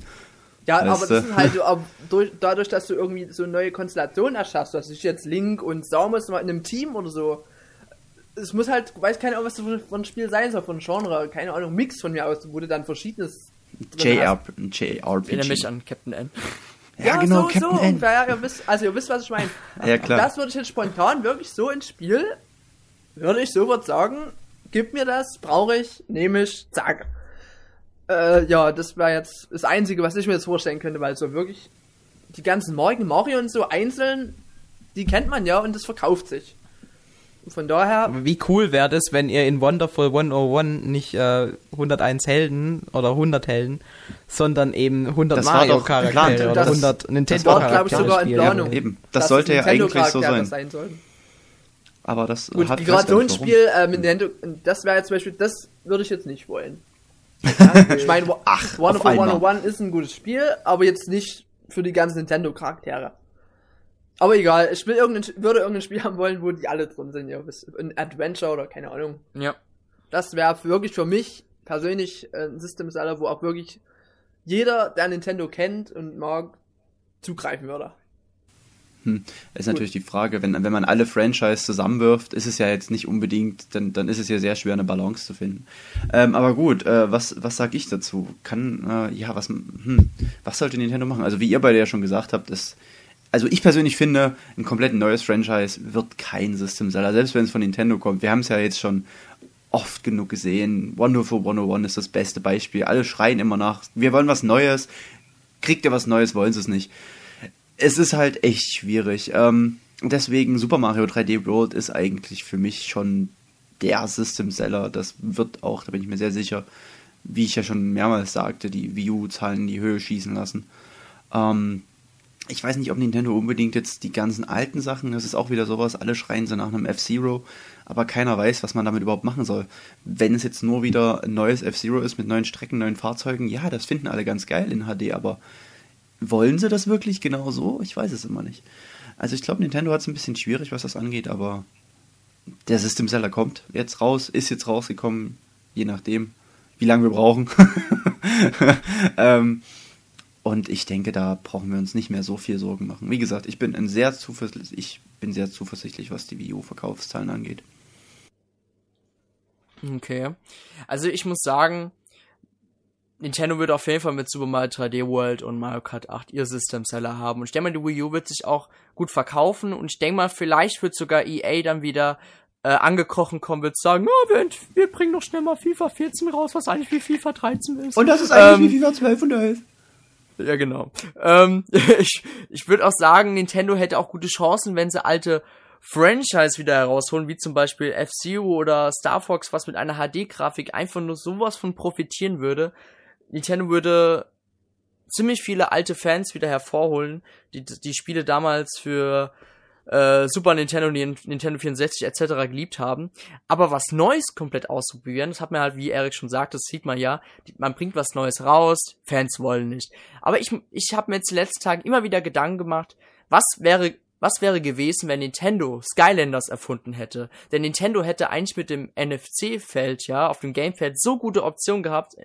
Ja, Weißt aber das ist halt so, aber durch, dadurch, dass du irgendwie so eine neue Konstellation erschaffst, dass ich jetzt Link und Samus mal in einem Team oder so, es muss halt, weiß keine Ahnung, was das für ein Spiel sein soll, von Genre, keine Ahnung, Mix von mir aus, wo du dann verschiedenes. JR, JRPG. Erinnere mich an Captain N. Ja, genau, so, Captain so N. ja, ihr wisst, also ihr wisst, was ich meine. Ja, klar. Das würde ich jetzt spontan wirklich so ins Spiel, würde ich sofort sagen, gib mir das, brauche ich, nehme ich, zack. Äh, ja, das wäre jetzt das Einzige, was ich mir jetzt vorstellen könnte, weil so wirklich die ganzen Marken, Mario und so einzeln, die kennt man ja und das verkauft sich. Von daher. Wie cool wäre das, wenn ihr in Wonderful 101 nicht äh, 101 Helden oder 100 Helden, sondern eben 100 Das war Mario doch geplant. Charaktere oder Das- 100 Nintendo war, glaube ich, Charaktere sogar in. Planung. Eben, das dass sollte ja eigentlich so Nintendo-Charaktere sein. sollten. Aber das Gut, hat gerade so ein. Spiel äh, mit Nintendo, das wäre jetzt zum Beispiel, das würde ich jetzt nicht wollen. Ja, ich meine, Ach, einmal. 101 ist ein gutes Spiel, aber jetzt nicht für die ganzen Nintendo-Charaktere. Aber egal, ich will irgendein, würde irgendein Spiel haben wollen, wo die alle drin sind, ja, ein Adventure oder keine Ahnung. Ja. Das wäre wirklich für mich persönlich äh, ein System Seller, wo auch wirklich jeder, der Nintendo kennt und mag, zugreifen würde. Ist natürlich die Frage, wenn, wenn man alle Franchise zusammenwirft, ist es ja jetzt nicht unbedingt, dann, dann ist es ja sehr schwer, eine Balance zu finden. Ähm, aber gut, äh, was, was sage ich dazu? Kann, äh, ja, was, hm, was sollte Nintendo machen? Also wie ihr beide ja schon gesagt habt, ist, also ich persönlich finde, ein komplett neues Franchise wird kein System Seller, selbst wenn es von Nintendo kommt. Wir haben es ja jetzt schon oft genug gesehen. Wonderful 101 ist das beste Beispiel. Alle schreien immer nach, wir wollen was Neues. Kriegt ihr was Neues, wollen sie es nicht es ist halt echt schwierig. Ähm, deswegen Super Mario 3D World ist eigentlich für mich schon der System Seller. Das wird auch, da bin ich mir sehr sicher, wie ich ja schon mehrmals sagte, die Wii U-Zahlen in die Höhe schießen lassen. Ähm, ich weiß nicht, ob Nintendo unbedingt jetzt die ganzen alten Sachen, das ist auch wieder sowas, alle schreien so nach einem F-Zero, aber keiner weiß, was man damit überhaupt machen soll. Wenn es jetzt nur wieder ein neues F-Zero ist mit neuen Strecken, neuen Fahrzeugen, ja, das finden alle ganz geil in HD, aber wollen sie das wirklich genau so? Ich weiß es immer nicht. Also ich glaube, Nintendo hat es ein bisschen schwierig, was das angeht, aber der System Seller kommt jetzt raus, ist jetzt rausgekommen, je nachdem, wie lange wir brauchen. ähm, und ich denke, da brauchen wir uns nicht mehr so viel Sorgen machen. Wie gesagt, ich bin ein sehr zuversichtlich, ich bin sehr zuversichtlich, was die Wii U Verkaufszahlen angeht. Okay. Also ich muss sagen, Nintendo wird auf jeden Fall mit Super Mario 3D World und Mario Kart 8 ihr System Seller haben. Und ich denke mal, die Wii U wird sich auch gut verkaufen. Und ich denke mal, vielleicht wird sogar EA dann wieder äh, angekrochen kommen, wird sagen, oh, wir, wir bringen doch schnell mal FIFA 14 raus, was eigentlich wie FIFA 13 ist. Und das ist eigentlich eigentlich wie FIFA 12 und 11. Ja, genau. Ähm, ich ich würde auch sagen, Nintendo hätte auch gute Chancen, wenn sie alte Franchise wieder herausholen, wie zum Beispiel F-Zero oder Star Fox, was mit einer HD-Grafik einfach nur sowas von profitieren würde. Nintendo würde ziemlich viele alte Fans wieder hervorholen, die die Spiele damals für äh, Super Nintendo, Nin- Nintendo 64 etc. geliebt haben. Aber was Neues komplett auszuprobieren, das hat man halt, wie Erik schon sagt, das sieht man ja, man bringt was Neues raus, Fans wollen nicht. Aber ich, ich habe mir jetzt in letzten Tagen immer wieder Gedanken gemacht, was wäre was wäre gewesen, wenn Nintendo Skylanders erfunden hätte? Denn Nintendo hätte eigentlich mit dem NFC-Feld, ja, auf dem Gamefeld so gute Optionen gehabt,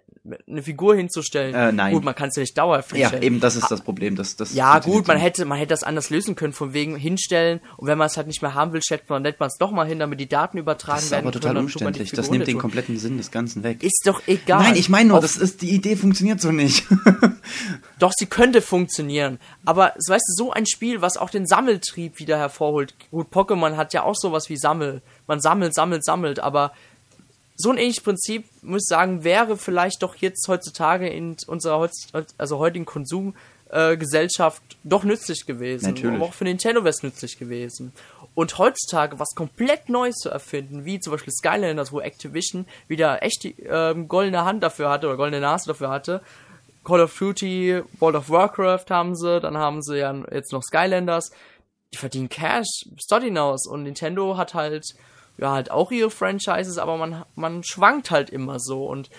eine Figur hinzustellen. Äh, nein. Gut, man kann es ja nicht dauerhaft Ja, eben, das ist das Problem. Das, das Ja, gut, man hätte, man hätte das anders lösen können, von wegen hinstellen und wenn man es halt nicht mehr haben will, stellt man, lädt man es doch mal hin, damit die Daten übertragen Das ist werden aber total können, umständlich. Das nimmt den kompletten Sinn des Ganzen weg. Ist doch egal. Nein, ich meine nur, Auf- das ist, die Idee funktioniert so nicht. Doch, sie könnte funktionieren. Aber, so weißt du, so ein Spiel, was auch den Sammeltrieb wieder hervorholt. Gut, Pokémon hat ja auch sowas wie Sammel. Man sammelt, sammelt, sammelt, aber so ein ähnliches Prinzip, muss ich sagen, wäre vielleicht doch jetzt heutzutage in unserer also heutigen Konsumgesellschaft äh, doch nützlich gewesen. Natürlich. Aber auch für Nintendo wäre es nützlich gewesen. Und heutzutage was komplett Neues zu erfinden, wie zum Beispiel Skylanders, wo Activision wieder echt die ähm, goldene Hand dafür hatte oder goldene Nase dafür hatte. Call of Duty, World of Warcraft haben sie, dann haben sie ja jetzt noch Skylanders. Die verdienen Cash, Start hinaus. Und Nintendo hat halt, ja, halt auch ihre Franchises, aber man, man schwankt halt immer so. Und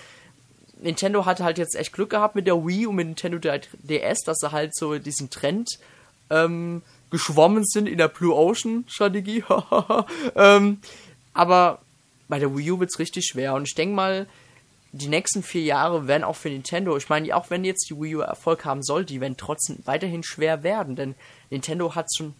Nintendo hat halt jetzt echt Glück gehabt mit der Wii und mit Nintendo DS, dass sie halt so diesen Trend ähm, geschwommen sind in der Blue Ocean Strategie. ähm, aber bei der Wii U wird's richtig schwer. Und ich denke mal, die nächsten vier Jahre werden auch für Nintendo, ich meine, auch wenn jetzt die Wii U Erfolg haben soll, die werden trotzdem weiterhin schwer werden, denn Nintendo hat schon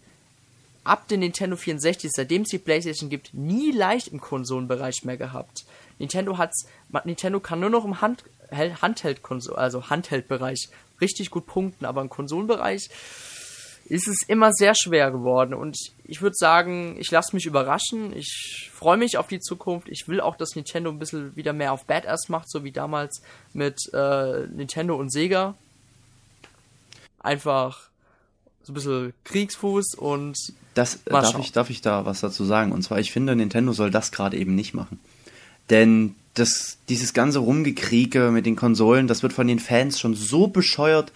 ab den Nintendo 64, seitdem es die PlayStation gibt, nie leicht im Konsolenbereich mehr gehabt. Nintendo hat's, Nintendo kann nur noch im Hand, Hel- Handheld also Handheld-Bereich richtig gut punkten, aber im Konsolenbereich ist es immer sehr schwer geworden und ich, ich würde sagen, ich lasse mich überraschen. Ich freue mich auf die Zukunft. Ich will auch, dass Nintendo ein bisschen wieder mehr auf Badass macht, so wie damals mit äh, Nintendo und Sega. Einfach so ein bisschen Kriegsfuß und Das äh, darf ich, darf ich da was dazu sagen. Und zwar, ich finde, Nintendo soll das gerade eben nicht machen. Denn das, dieses ganze Rumgekriege mit den Konsolen, das wird von den Fans schon so bescheuert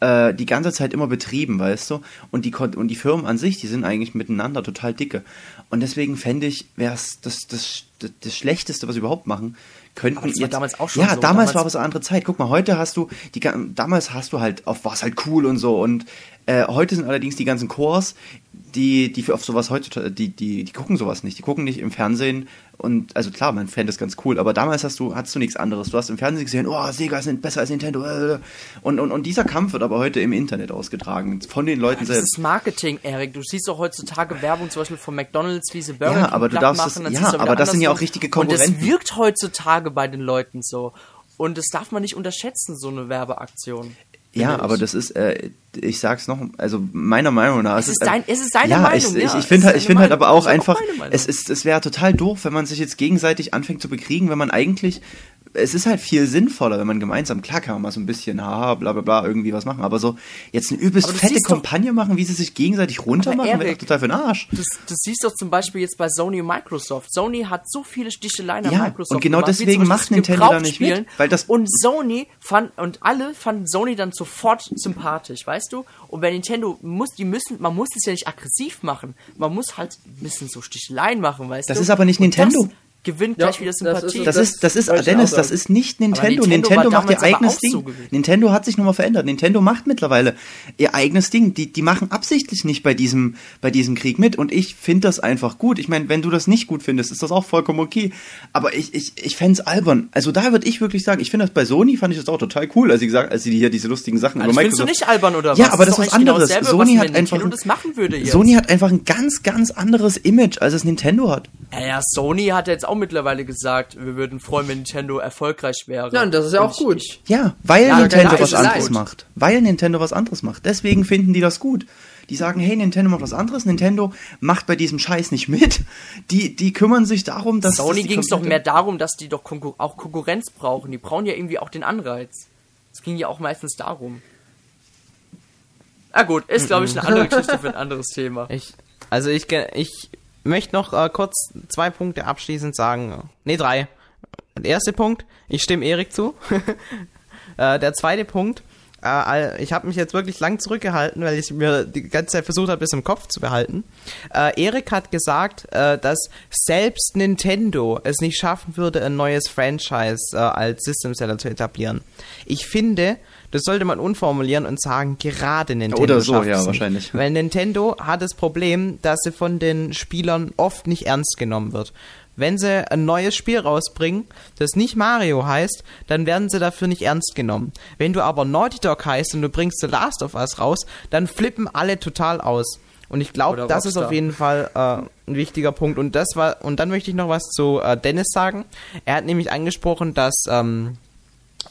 äh, die ganze Zeit immer betrieben, weißt du? Und die, und die Firmen an sich, die sind eigentlich miteinander total dicke. Und deswegen fände ich, wäre es das, das, das, das Schlechteste, was sie überhaupt machen, könnten Aber das war damals auch schon Ja, so. damals, Damals- war aber so eine andere Zeit. Guck mal, heute hast du, die, damals hast du halt, auf was halt cool und so. Und äh, heute sind allerdings die ganzen Chors, die, die für auf sowas heutzutage, die, die, die gucken sowas nicht. Die gucken nicht im Fernsehen und, also klar, man fände das ganz cool, aber damals hast du, hattest du nichts anderes. Du hast im Fernsehen gesehen, oh, Sega ist besser als Nintendo. äh, Und, und, und dieser Kampf wird aber heute im Internet ausgetragen. Von den Leuten das selbst. ist Marketing, Erik. Du siehst doch heutzutage Werbung zum Beispiel von McDonalds, wie sie Burger Ja, King aber du darfst machen, das- ja, aber das sind ja auch richtige Und Konkurrenten. das wirkt heutzutage bei den Leuten so. Und das darf man nicht unterschätzen, so eine Werbeaktion. Ja, aber das ist, äh, ich sag's noch, also meiner Meinung nach. Es ist dein- es ist deine ja, Meinung, Ich, ja, ich, ich finde halt, ich finde halt aber auch auch einfach, Meinung. es ist, es wäre total doof, wenn man sich jetzt gegenseitig anfängt zu bekriegen, wenn man eigentlich, es ist halt viel sinnvoller, wenn man gemeinsam, klar kann man mal so ein bisschen, haha, bla bla bla, irgendwie was machen, aber so jetzt eine übelst fette Kampagne machen, wie sie sich gegenseitig runtermachen, wäre doch total für den Arsch. Das, das siehst du doch zum Beispiel jetzt bei Sony und Microsoft. Sony hat so viele Sticheleien an Ja, Microsoft. und genau gemacht, deswegen macht Nintendo da nicht mit, weil das- und Sony fand und alle fanden Sony dann sofort sympathisch, weißt du? Und bei Nintendo muss die müssen, man muss es ja nicht aggressiv machen. Man muss halt ein bisschen so Sticheleien machen, weißt Das du? ist aber nicht Und Nintendo. Das gewinnt Ja, gleich wieder das ist Sympathie. es. Das, Das ist, das ist, wollte ich Dennis, das ist nicht Nintendo. Nintendo Nintendo, macht ihr eigenes Ding. so. Nintendo hat sich nochmal verändert. Nintendo macht mittlerweile ihr eigenes Ding. Die, die machen absichtlich nicht bei diesem, bei diesem Krieg mit. Und ich finde das einfach gut. Ich meine, wenn du das nicht gut findest, ist das auch vollkommen okay. Aber ich, ich, ich fände albern. Also da würde ich wirklich sagen, ich finde das bei Sony fand ich das auch total cool, als sie gesagt, als sie hier diese lustigen Sachen Also über findest du Microsoft. nicht albern oder was? Ja, aber das ist was genau anderes. dasselbe, Sony was hat wenn einfach, das. Sony hat einfach ein ganz, ganz anderes Image, als es Nintendo hat. ja, ja, Sony hat jetzt auch mittlerweile gesagt, wir würden freuen, wenn Nintendo erfolgreich wäre. Ja, und das ist ja auch ich- gut. Ich, Ja, weil Ja, Nintendo klar, was anderes leid. macht. Weil Nintendo was anderes macht. Deswegen finden die das gut. Die sagen, hey, Nintendo macht was anderes. Nintendo macht bei diesem Scheiß nicht mit. Die, die kümmern sich darum, dass Sony ging es doch mehr darum, dass die doch Konkur auch Konkurrenz brauchen. Die brauchen ja irgendwie auch den Anreiz. Es ging ja auch meistens darum. Ah gut, ist glaube ich eine andere Geschichte für ein anderes Thema. Ich, also ich, ich möchte noch äh, kurz zwei Punkte abschließend sagen. Nee, drei. Der erste Punkt, ich stimme Erik zu. äh, der zweite Punkt, äh, ich habe mich jetzt wirklich lang zurückgehalten, weil ich mir die ganze Zeit versucht habe, das im Kopf zu behalten. Äh, Erik hat gesagt, äh, dass selbst Nintendo es nicht schaffen würde, ein neues Franchise äh, als System Seller zu etablieren. Ich finde, das sollte man unformulieren und sagen, gerade Nintendo Oder so, ja, wahrscheinlich. Weil Nintendo hat das Problem, dass sie von den Spielern oft nicht ernst genommen wird. Wenn sie ein neues Spiel rausbringen, das nicht Mario heißt, dann werden sie dafür nicht ernst genommen. Wenn du aber Naughty Dog heißt und du bringst The Last of Us raus, dann flippen alle total aus. Und ich glaube, das ist auf jeden Fall äh, ein wichtiger Punkt. Und das war, und dann möchte ich noch was zu äh, Dennis sagen. Er hat nämlich angesprochen, dass ähm,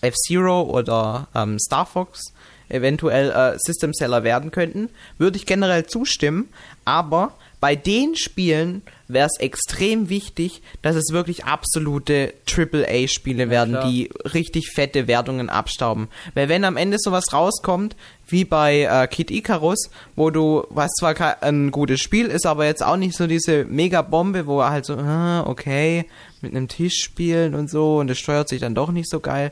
F-Zero oder ähm, Star Fox eventuell äh, System Seller werden könnten, würde ich generell zustimmen, aber bei den Spielen wäre es extrem wichtig, dass es wirklich absolute AAA-Spiele werden, klar. die richtig fette Wertungen abstauben. Weil wenn am Ende sowas rauskommt, wie bei äh, Kid Icarus, wo du, was zwar ein gutes Spiel ist, aber jetzt auch nicht so diese Mega-Bombe, wo er halt so, ah, okay, mit einem Tisch spielen und so und es steuert sich dann doch nicht so geil,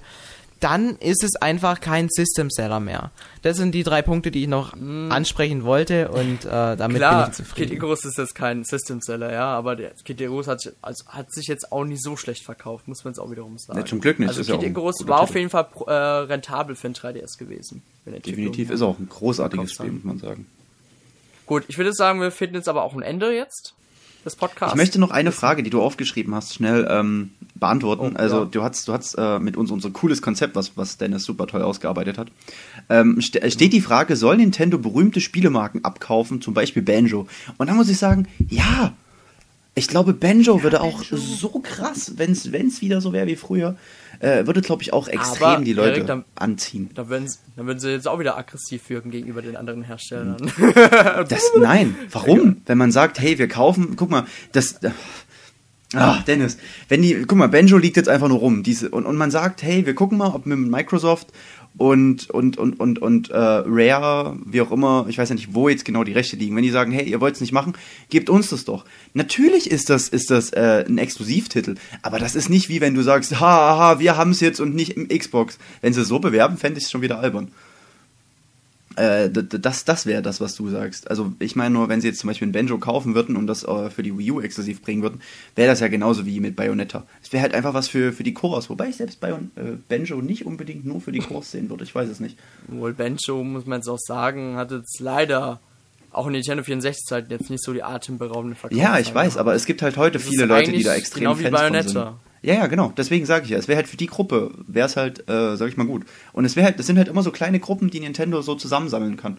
dann ist es einfach kein System-Seller mehr. Das sind die drei Punkte, die ich noch ansprechen wollte und äh, damit Klar, bin ich Kid zufrieden. Icarus ist jetzt kein System Seller, ja, aber Kid Icarus hat, sich- also, hat sich jetzt auch nicht so schlecht verkauft, muss man jetzt auch wiederum sagen. Ja, zum Glück nicht, Also ist Kid Icarus war auf jeden Fall äh, rentabel für ein 3DS gewesen. Definitiv ist auch ein großartiges Spiel, muss man sagen. Gut, ich würde sagen, wir finden jetzt aber auch ein Ende jetzt des Podcasts. Ich möchte noch eine Frage, die du aufgeschrieben hast, schnell ähm, beantworten. Oh, also ja. du hast, du hast äh, mit uns unser cooles Konzept, was, was Dennis super toll ausgearbeitet hat. Ähm, ste äh, steht die Frage, soll Nintendo berühmte Spielemarken abkaufen, zum Beispiel Banjo? Und da muss ich sagen, ja. Ich glaube, Banjo würde auch so krass, wenn es wieder so wäre wie früher, äh, würde, glaube ich, auch extrem Aber, die Leute Erik, dann- anziehen. Da würden, sie- dann würden sie jetzt auch wieder aggressiv wirken gegenüber den anderen Herstellern. Das, nein, warum? Wenn man sagt, hey, wir kaufen, guck mal, das. Ah, Dennis, wenn die, guck mal, Benjo liegt jetzt einfach nur rum, diese, und, und man sagt, hey, wir gucken mal, ob mit Microsoft und und und und und äh, Rare, wie auch immer, ich weiß ja nicht, wo jetzt genau die Rechte liegen. Wenn die sagen, hey, ihr wollt es nicht machen, gebt uns das doch. Natürlich ist das ist das äh, ein Exklusivtitel, aber das ist nicht wie wenn du sagst, haha, wir haben es jetzt und nicht im Xbox. Wenn sie es so bewerben, fände ich es schon wieder albern. Äh, das das wäre das, was du sagst. Also ich meine nur, wenn sie jetzt zum Beispiel ein Banjo kaufen würden und das äh, für die Wii U exklusiv bringen würden, wäre das ja genauso wie mit Bayonetta. Es wäre halt einfach was für, für die Chorus, wobei ich selbst Bayon äh, Banjo nicht unbedingt nur für die Chorus sehen würde. Ich weiß es nicht. Wohl Bencho, muss man jetzt auch sagen, hat jetzt leider auch in Nintendo 64-Zeiten jetzt nicht so die atemberaubende Verkaufszahlen. Ja, ich weiß, aber es gibt halt heute ist viele Leute, die da extrem genau wie Fans von Bayonetta. sind. Ja, ja, genau. Deswegen sage ich ja, es wäre halt für die Gruppe, wäre es halt, äh, sag ich mal gut. Und es wäre halt, das sind halt immer so kleine Gruppen, die Nintendo so zusammensammeln kann.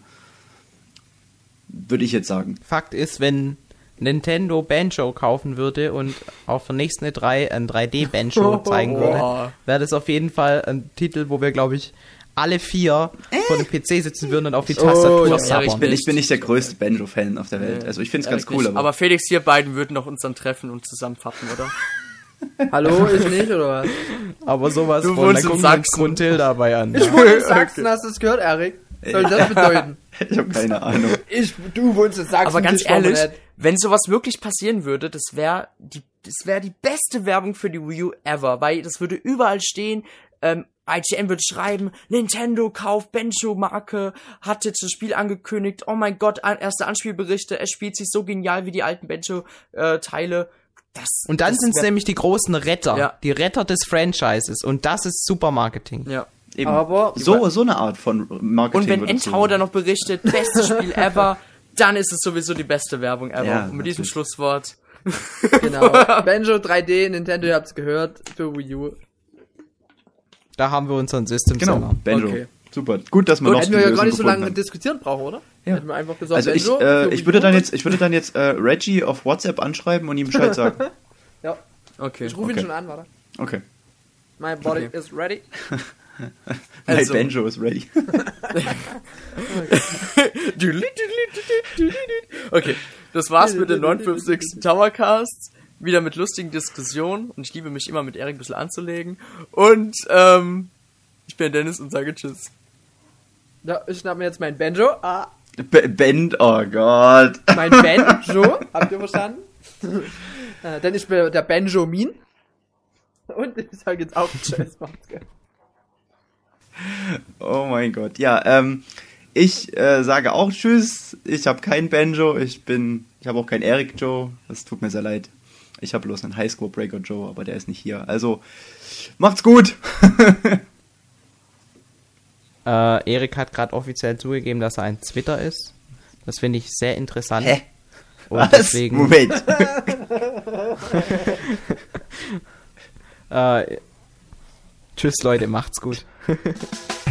Würde ich jetzt sagen. Fakt ist, wenn Nintendo Banjo kaufen würde und auf der nächsten E3 ein 3D-Banjo zeigen würde, wäre das auf jeden Fall ein Titel, wo wir, glaube ich, alle vier vor dem PC sitzen würden und auf die Oh, Tastatur ja, Ich sabbern. bin, ich bin nicht der größte Banjo-Fan auf der Welt. Also ich finde es ganz cool, aber, aber Felix, hier beiden würden noch uns dann treffen und zusammenfappen, oder? Hallo, ich nicht, oder was? Aber sowas Du von, wohnst da in gucken wir uns an. Ich wohne in Sachsen, hast du es gehört, Erik? Soll das bedeuten? ich habe keine Ahnung. Ich, du wohnst in Sachsen. Aber ganz ehrlich, wenn sowas wirklich passieren würde, das wäre die, das wäre die beste Werbung für die Wii U ever, weil das würde überall stehen. Ähm, IGN würde schreiben, Nintendo kauft Benjo-Marke, hat jetzt das Spiel angekündigt. Oh mein Gott, erste Anspielberichte. Es spielt sich so genial wie die alten Benjo-Teile. Das, Und dann sind es nämlich die großen Retter, Ja. die Retter des Franchises. Und das ist super Marketing. Ja. Eben. Aber- so, so eine Art von Marketing. Und wenn sagen. dann noch berichtet, bestes Spiel ever, dann ist es sowieso die beste Werbung ever. Ja, Und mit diesem. Schlusswort. Genau. Banjo 3D, Nintendo, ihr habt's gehört, für Wii U. Da haben wir unseren System Genau. Banjo. Okay. Super. Gut, dass wir Gut, noch hätten wir ja gar nicht so lange haben. diskutieren brauchen, oder? Ja. Einfach gesagt, Also ich, Banjo äh, ich würde dann jetzt, ich würde dann jetzt äh, Reggie auf WhatsApp anschreiben und ihm Bescheid sagen. Ja, Okay. ich rufe ihn Okay. schon an, warte. Okay. My body Okay. is ready. Also- My Banjo is ready. Okay, das war's mit den 956 Towercasts. Wieder mit lustigen Diskussionen. Und ich liebe mich immer mit Erik ein bisschen anzulegen. Und ähm, ich bin Dennis und sage Tschüss. Ja, ich schnapp mir jetzt mein Banjo. Ah, B Band, oh Gott. mein Banjo. Habt ihr verstanden? äh, denn ich bin der Benjamin. Und ich sage jetzt auch Tschüss, macht's gut. Oh mein Gott. Ja, ähm, ich äh, sage auch Tschüss. Ich habe kein Banjo. Ich bin, ich habe auch kein Eric Joe. Das tut mir sehr leid. Ich habe bloß einen Highscore Breaker Joe, aber der ist nicht hier. Also macht's gut. Äh, Erik hat gerade offiziell zugegeben, dass er ein Twitter ist. Das finde ich sehr interessant. Hä? Und Was? deswegen, Moment. äh, tschüss Leute, macht's gut.